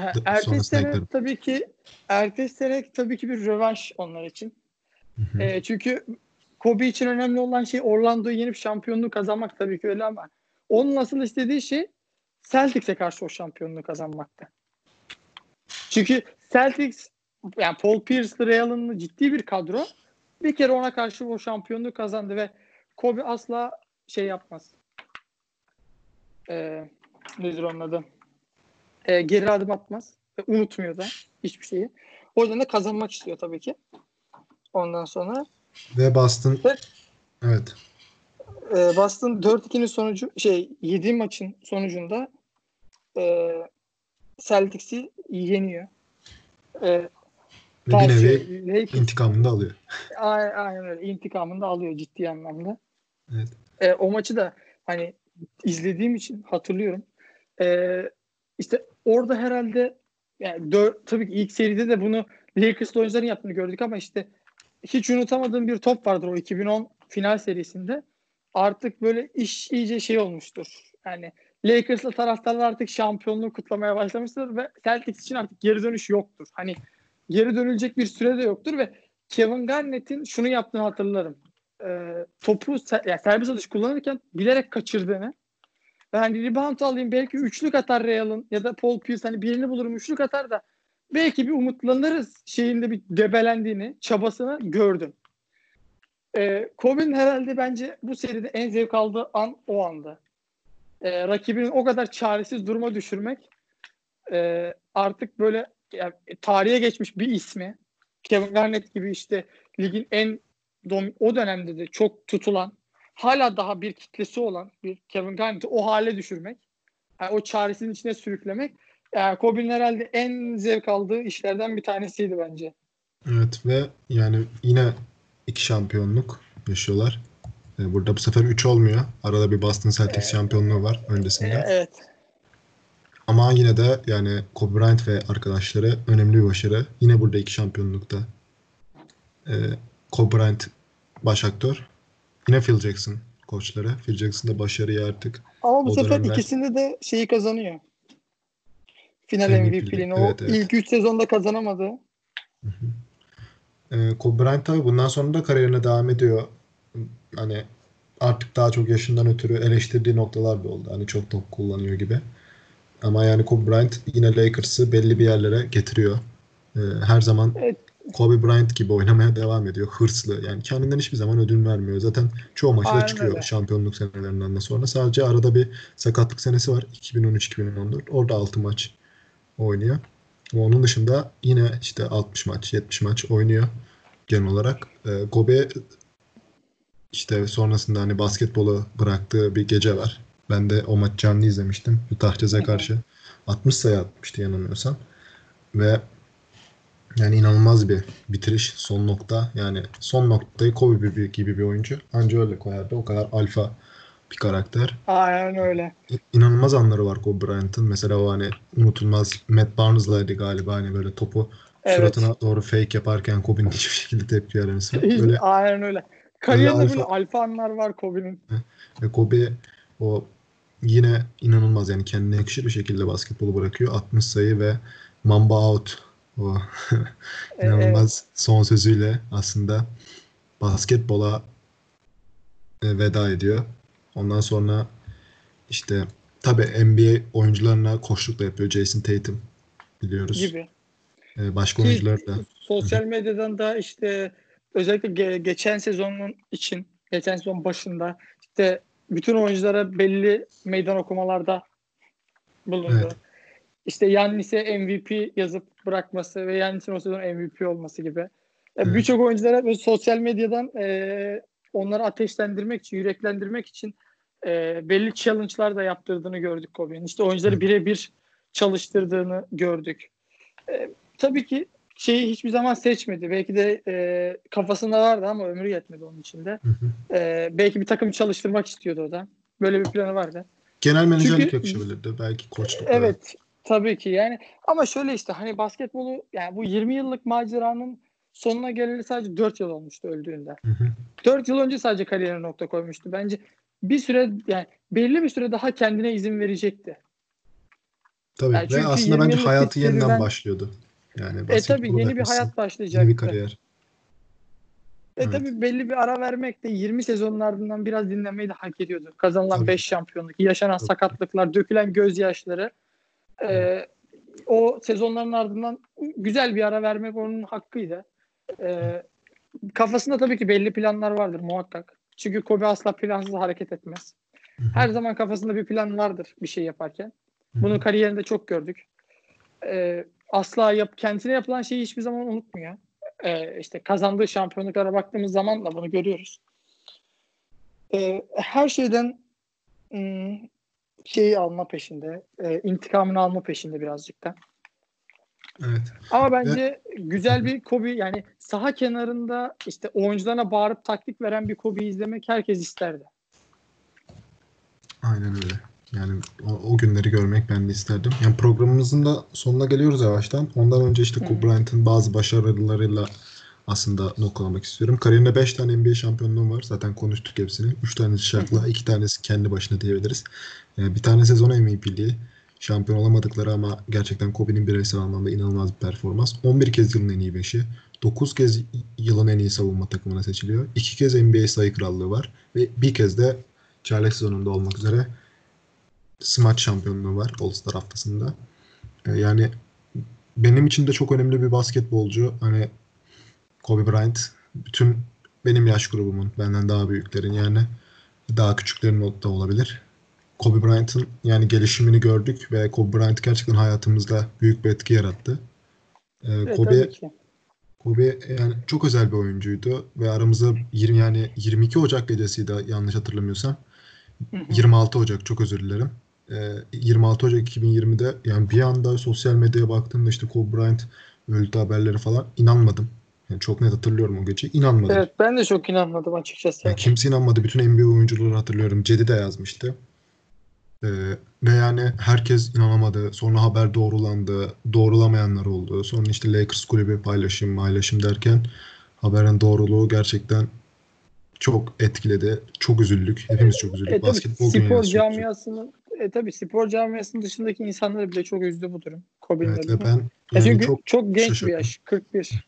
Ha, ertesi sene eklerim. tabii ki ertesi sene tabii ki bir rövanş onlar için. Hı hı. E, çünkü Kobe için önemli olan şey Orlando'yu yenip şampiyonluğu kazanmak tabii ki öyle ama onun asıl istediği şey Celtics'e karşı o şampiyonluğu kazanmakta. Çünkü Celtics yani Paul Pierce, Ray Allen'lı ciddi bir kadro. Bir kere ona karşı o şampiyonluğu kazandı ve Kobe asla şey yapmaz. Ee, nedir onun adı? Ee, geri adım atmaz. Ve unutmuyor da hiçbir şeyi. O yüzden de kazanmak istiyor tabii ki. Ondan sonra Ve Boston Ve- evet. e, Boston 4-2'nin sonucu şey 7 maçın sonucunda e, Celtics'i yeniyor. E, Ve bir nevi Lakers- intikamını da alıyor. Aynen öyle. İntikamını da alıyor ciddi anlamda. Evet. E, o maçı da hani izlediğim için hatırlıyorum. E, işte orada herhalde yani dör, tabii ki ilk seride de bunu Lakers'lı oyuncuların yaptığını gördük ama işte hiç unutamadığım bir top vardır o 2010 final serisinde. Artık böyle iş iyice şey olmuştur. Yani Lakers'lı taraftarlar artık şampiyonluğu kutlamaya başlamıştır ve Celtics için artık geri dönüş yoktur. Hani geri dönülecek bir süre de yoktur ve Kevin Garnett'in şunu yaptığını hatırlarım. Ee, topu se- yani servis atış kullanırken bilerek kaçırdığını ve hani rebound alayım belki üçlük atar Real'ın ya da Paul Pierce hani birini bulurum üçlük atar da belki bir umutlanırız şeyinde bir debelendiğini, çabasını gördüm. Ee, Kobe'nin herhalde bence bu seride en zevk aldığı an o anda. Ee, rakibinin o kadar çaresiz duruma düşürmek e, artık böyle yani, tarihe geçmiş bir ismi Kevin Garnett gibi işte ligin en dom- o dönemde de çok tutulan hala daha bir kitlesi olan bir Kevin Garnett'i o hale düşürmek yani o çaresinin içine sürüklemek yani Kobe'nin herhalde en zevk aldığı işlerden bir tanesiydi bence. Evet ve yani yine iki şampiyonluk yaşıyorlar. Ee, Burada bu sefer 3 olmuyor. Arada bir Boston Celtics Evet. şampiyonluğu var öncesinde. evet. Ama yine de yani Kobe Bryant ve arkadaşları önemli bir başarı. Yine burada iki şampiyonlukta. Ee, Kobe Bryant baş aktör. Yine Phil Jackson koçları. Phil Jackson da başarıyı artık Ama bu sefer dönemler- ikisinde de şeyi kazanıyor. Final MVP'liği. MVP'liğini. O Evet, evet. ilk 3 sezonda kazanamadı. Ee, Kobe Bryant tabii bundan sonra da kariyerine devam ediyor. Hani artık daha çok yaşından ötürü eleştirdiği noktalar da oldu. Hani çok top kullanıyor gibi. Ama yani Kobe Bryant yine Lakers'ı belli bir yerlere getiriyor. Ee, her zaman Evet. Kobe Bryant gibi oynamaya devam ediyor. Hırslı. Yani kendinden hiçbir zaman ödün vermiyor. Zaten çoğu maçta Aynen çıkıyor öyle. şampiyonluk senelerinden de sonra. Sadece arada bir sakatlık senesi var. 2013-2014. Orada 6 maç oynuyor. Ama onun dışında yine işte 60 maç, 70 maç oynuyor genel olarak. Ee, Kobe işte sonrasında hani basketbolu bıraktığı bir gece var. Ben de o maç canlı izlemiştim. Utah Jazz'e karşı 60 sayı atmıştı yanılmıyorsam. Ve yani inanılmaz bir bitiriş son nokta. Yani son noktayı Kobe gibi, bir oyuncu. Anca öyle koyardı. O kadar alfa bir karakter. Aynen öyle. İnanılmaz anları var Kobe Bryant'ın. Mesela o hani unutulmaz Matt Barnes'laydı galiba hani böyle topu Evet. suratına doğru fake yaparken Kobe'nin hiçbir şekilde tepki veremesi. Hiç- Böyle Aynen öyle. Kariyerinde alfa- böyle alfa anlar var Kobe'nin. Ve Kobe o yine inanılmaz yani kendine yakışır bir şekilde basketbolu bırakıyor. 60 sayı ve Mamba out o Ee, inanılmaz son sözüyle aslında basketbola e, veda ediyor. Ondan sonra işte tabii NBA oyuncularına koçluk da yapıyor. Jason Tatum biliyoruz. gibi. E, başka Ki oyuncular da. sosyal medyadan da işte özellikle ge- geçen sezonun için geçen sezon başında işte bütün oyunculara belli meydan okumalarda bulundu. Evet. İşte Yannis'e MVP yazıp bırakması ve Yannis'in o sezon MVP olması gibi. E, Evet. Birçok oyunculara böyle sosyal medyadan e, onları ateşlendirmek için, yüreklendirmek için e, belli challenge'lar da yaptırdığını gördük Kobe'nin. İşte oyuncuları Evet. birebir çalıştırdığını gördük. E, tabii ki şeyi hiçbir zaman seçmedi. Belki de e, kafasında vardı ama ömrü yetmedi onun içinde. Hı hı. E, belki bir takım çalıştırmak istiyordu o da. Böyle bir planı vardı. Genel menajerlik Çünkü- yakışabilirdi. Belki koçluk. Evet tabii ki yani ama şöyle işte hani basketbolu yani bu 20 yıllık maceranın sonuna geleli sadece 4 yıl olmuştu öldüğünde. Hı hı. 4 yıl önce sadece kariyerine nokta koymuştu. Bence bir süre yani belli bir süre daha kendine izin verecekti. Tabii Yani ve aslında 20 bence hayatı yeniden başlıyordu. Yani E tabii yeni bir hayat Yeni başlayacaktı. bir kariyer. E Evet. tabii belli bir ara vermek de 20 sezonun ardından biraz dinlemeyi de hak ediyordu. Kazanılan Tabii. 5 şampiyonluk, yaşanan Tabii. sakatlıklar, dökülen gözyaşları e, o sezonların ardından güzel bir ara vermek onun hakkıydı. E, kafasında tabii ki belli planlar vardır muhakkak. Çünkü Kobe asla plansız hareket etmez. Hı hı. Her zaman kafasında bir plan vardır bir şey yaparken. Bunu kariyerinde çok gördük. E, asla yap, kendisine yapılan şeyi hiçbir zaman unutmuyor. E, işte kazandığı şampiyonluklara baktığımız zaman da bunu görüyoruz. e, her şeyden ım, şeyi alma peşinde, e, intikamını alma peşinde birazcık da. Evet. Ama bence güzel bir Kobe yani saha kenarında işte oyuncularına bağırıp taktik veren bir Kobe'yi izlemek herkes isterdi. Aynen öyle. Yani o, o günleri görmek ben de isterdim. Yani programımızın da sonuna geliyoruz yavaştan. Ondan önce işte. Kobe Bryant'ın bazı başarılarıyla aslında noktalamak istiyorum. Kariyerinde 5 tane NBA şampiyonluğu var. Zaten konuştuk hepsini. 3 tanesi şartla, 2 tanesi kendi başına diyebiliriz. Ee, bir tane sezon MVP'liği. Şampiyon olamadıkları ama gerçekten Kobe'nin bireysel anlamda inanılmaz bir performans. 11 kez yılın en iyi 5'i. 9 kez yılın en iyi savunma takımına seçiliyor. 2 kez NBA sayı krallığı var. Ve bir kez de çaylak sezonunda olmak üzere smaç şampiyonluğu var All-Star haftasında. Ee, yani benim için de çok önemli bir basketbolcu. Hani Kobe Bryant bütün benim yaş grubumun benden daha büyüklerin yani daha küçüklerin da olabilir. Kobe Bryant'ın yani gelişimini gördük ve Kobe Bryant gerçekten hayatımızda büyük bir etki yarattı. Ee, Evet, Kobe. Kobe yani çok özel bir oyuncuydu ve aramızda 20 yani 22 Ocak gecesiydi yanlış hatırlamıyorsam. Hı hı. 26 Ocak çok özür dilerim. Ee, 26 Ocak 2020'de yani bir anda sosyal medyaya baktığımda işte Kobe Bryant öldü haberleri falan inanmadım. Yani çok net hatırlıyorum o geceyi. İnanmadım. Evet ben de çok inanmadım açıkçası. Yani kimse inanmadı. Bütün NBA oyuncuları hatırlıyorum. Cedi de yazmıştı. Ee, ve yani herkes inanamadı. Sonra haber doğrulandı. Doğrulamayanlar oldu. Sonra işte Lakers kulübü paylaşım paylaşım derken haberin doğruluğu gerçekten çok etkiledi. Çok üzüldük. Hepimiz çok üzüldük. E, tabii Basketbol spor camiasının e, tabii spor camiasının dışındaki insanları bile çok üzdü bu durum. Kobe'nin Evet ben yani çünkü çok çok, genç şaşırdım. bir yaş. 41.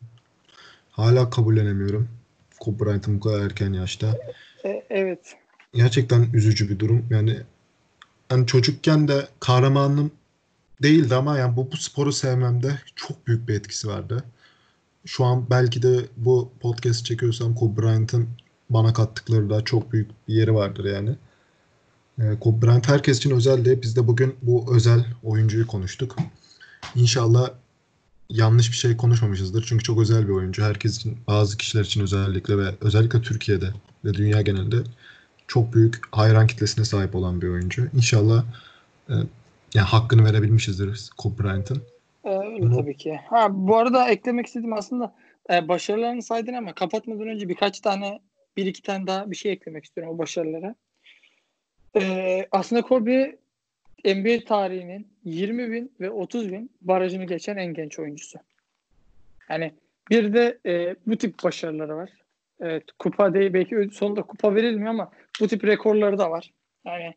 hala kabullenemiyorum. Kobe Bryant'ın bu kadar erken yaşta. E, evet. gerçekten üzücü bir durum. Yani hani çocukken de kahramanım değildi ama yani bu, bu sporu sevmemde çok büyük bir etkisi vardı. Şu an belki de bu podcast çekiyorsam Kobe Bryant'ın bana kattıkları da çok büyük bir yeri vardır yani. Ee, Bryant herkes için özeldi. Biz de bugün bu özel oyuncuyu konuştuk. İnşallah yanlış bir şey konuşmamışızdır. Çünkü çok özel bir oyuncu. Herkes için, bazı kişiler için özellikle ve özellikle Türkiye'de ve dünya genelinde çok büyük hayran kitlesine sahip olan bir oyuncu. İnşallah e, yani hakkını verebilmişizdir Kobe Bryant'ın. E, öyle Bunu- tabii ki. Ha bu arada eklemek istedim aslında e, başarılarını saydın ama kapatmadan önce birkaç tane bir iki tane daha bir şey eklemek istiyorum o başarılara. E, aslında Kobe NBA tarihinin 20 bin ve 30 bin barajını geçen en genç oyuncusu. Yani bir de e, bu tip başarıları var. Evet, kupa değil belki sonunda kupa verilmiyor ama bu tip rekorları da var. Yani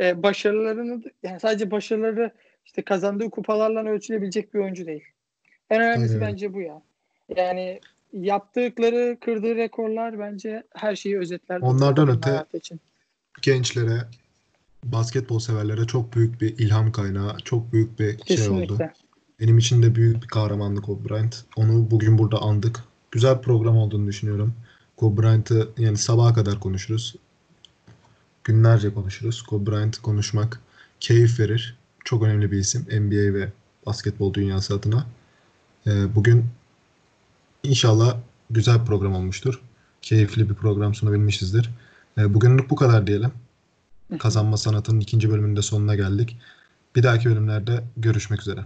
e, başarılarını yani sadece başarıları işte kazandığı kupalarla ölçülebilecek bir oyuncu değil. En önemlisi Aynen. bence bu ya. Yani yaptıkları, kırdığı rekorlar bence her şeyi özetler. Onlardan öte- için. Gençlere, basketbol severlere çok büyük bir ilham kaynağı, çok büyük bir şey oldu. Kesinlikle. Benim için de büyük bir kahramanlık Kobe Bryant. Onu bugün burada andık. Güzel bir program olduğunu düşünüyorum. Kobe Bryant'ı yani sabaha kadar konuşuruz. Günlerce konuşuruz. Kobe Bryant'ı konuşmak keyif verir. Çok önemli bir isim NBA ve basketbol dünyası adına. Ee, bugün inşallah güzel bir program olmuştur. Keyifli bir program sunabilmişizdir. Ee, bugünlük bu kadar diyelim. Kazanma Sanatı'nın ikinci bölümünde sonuna geldik. Bir dahaki bölümlerde görüşmek üzere.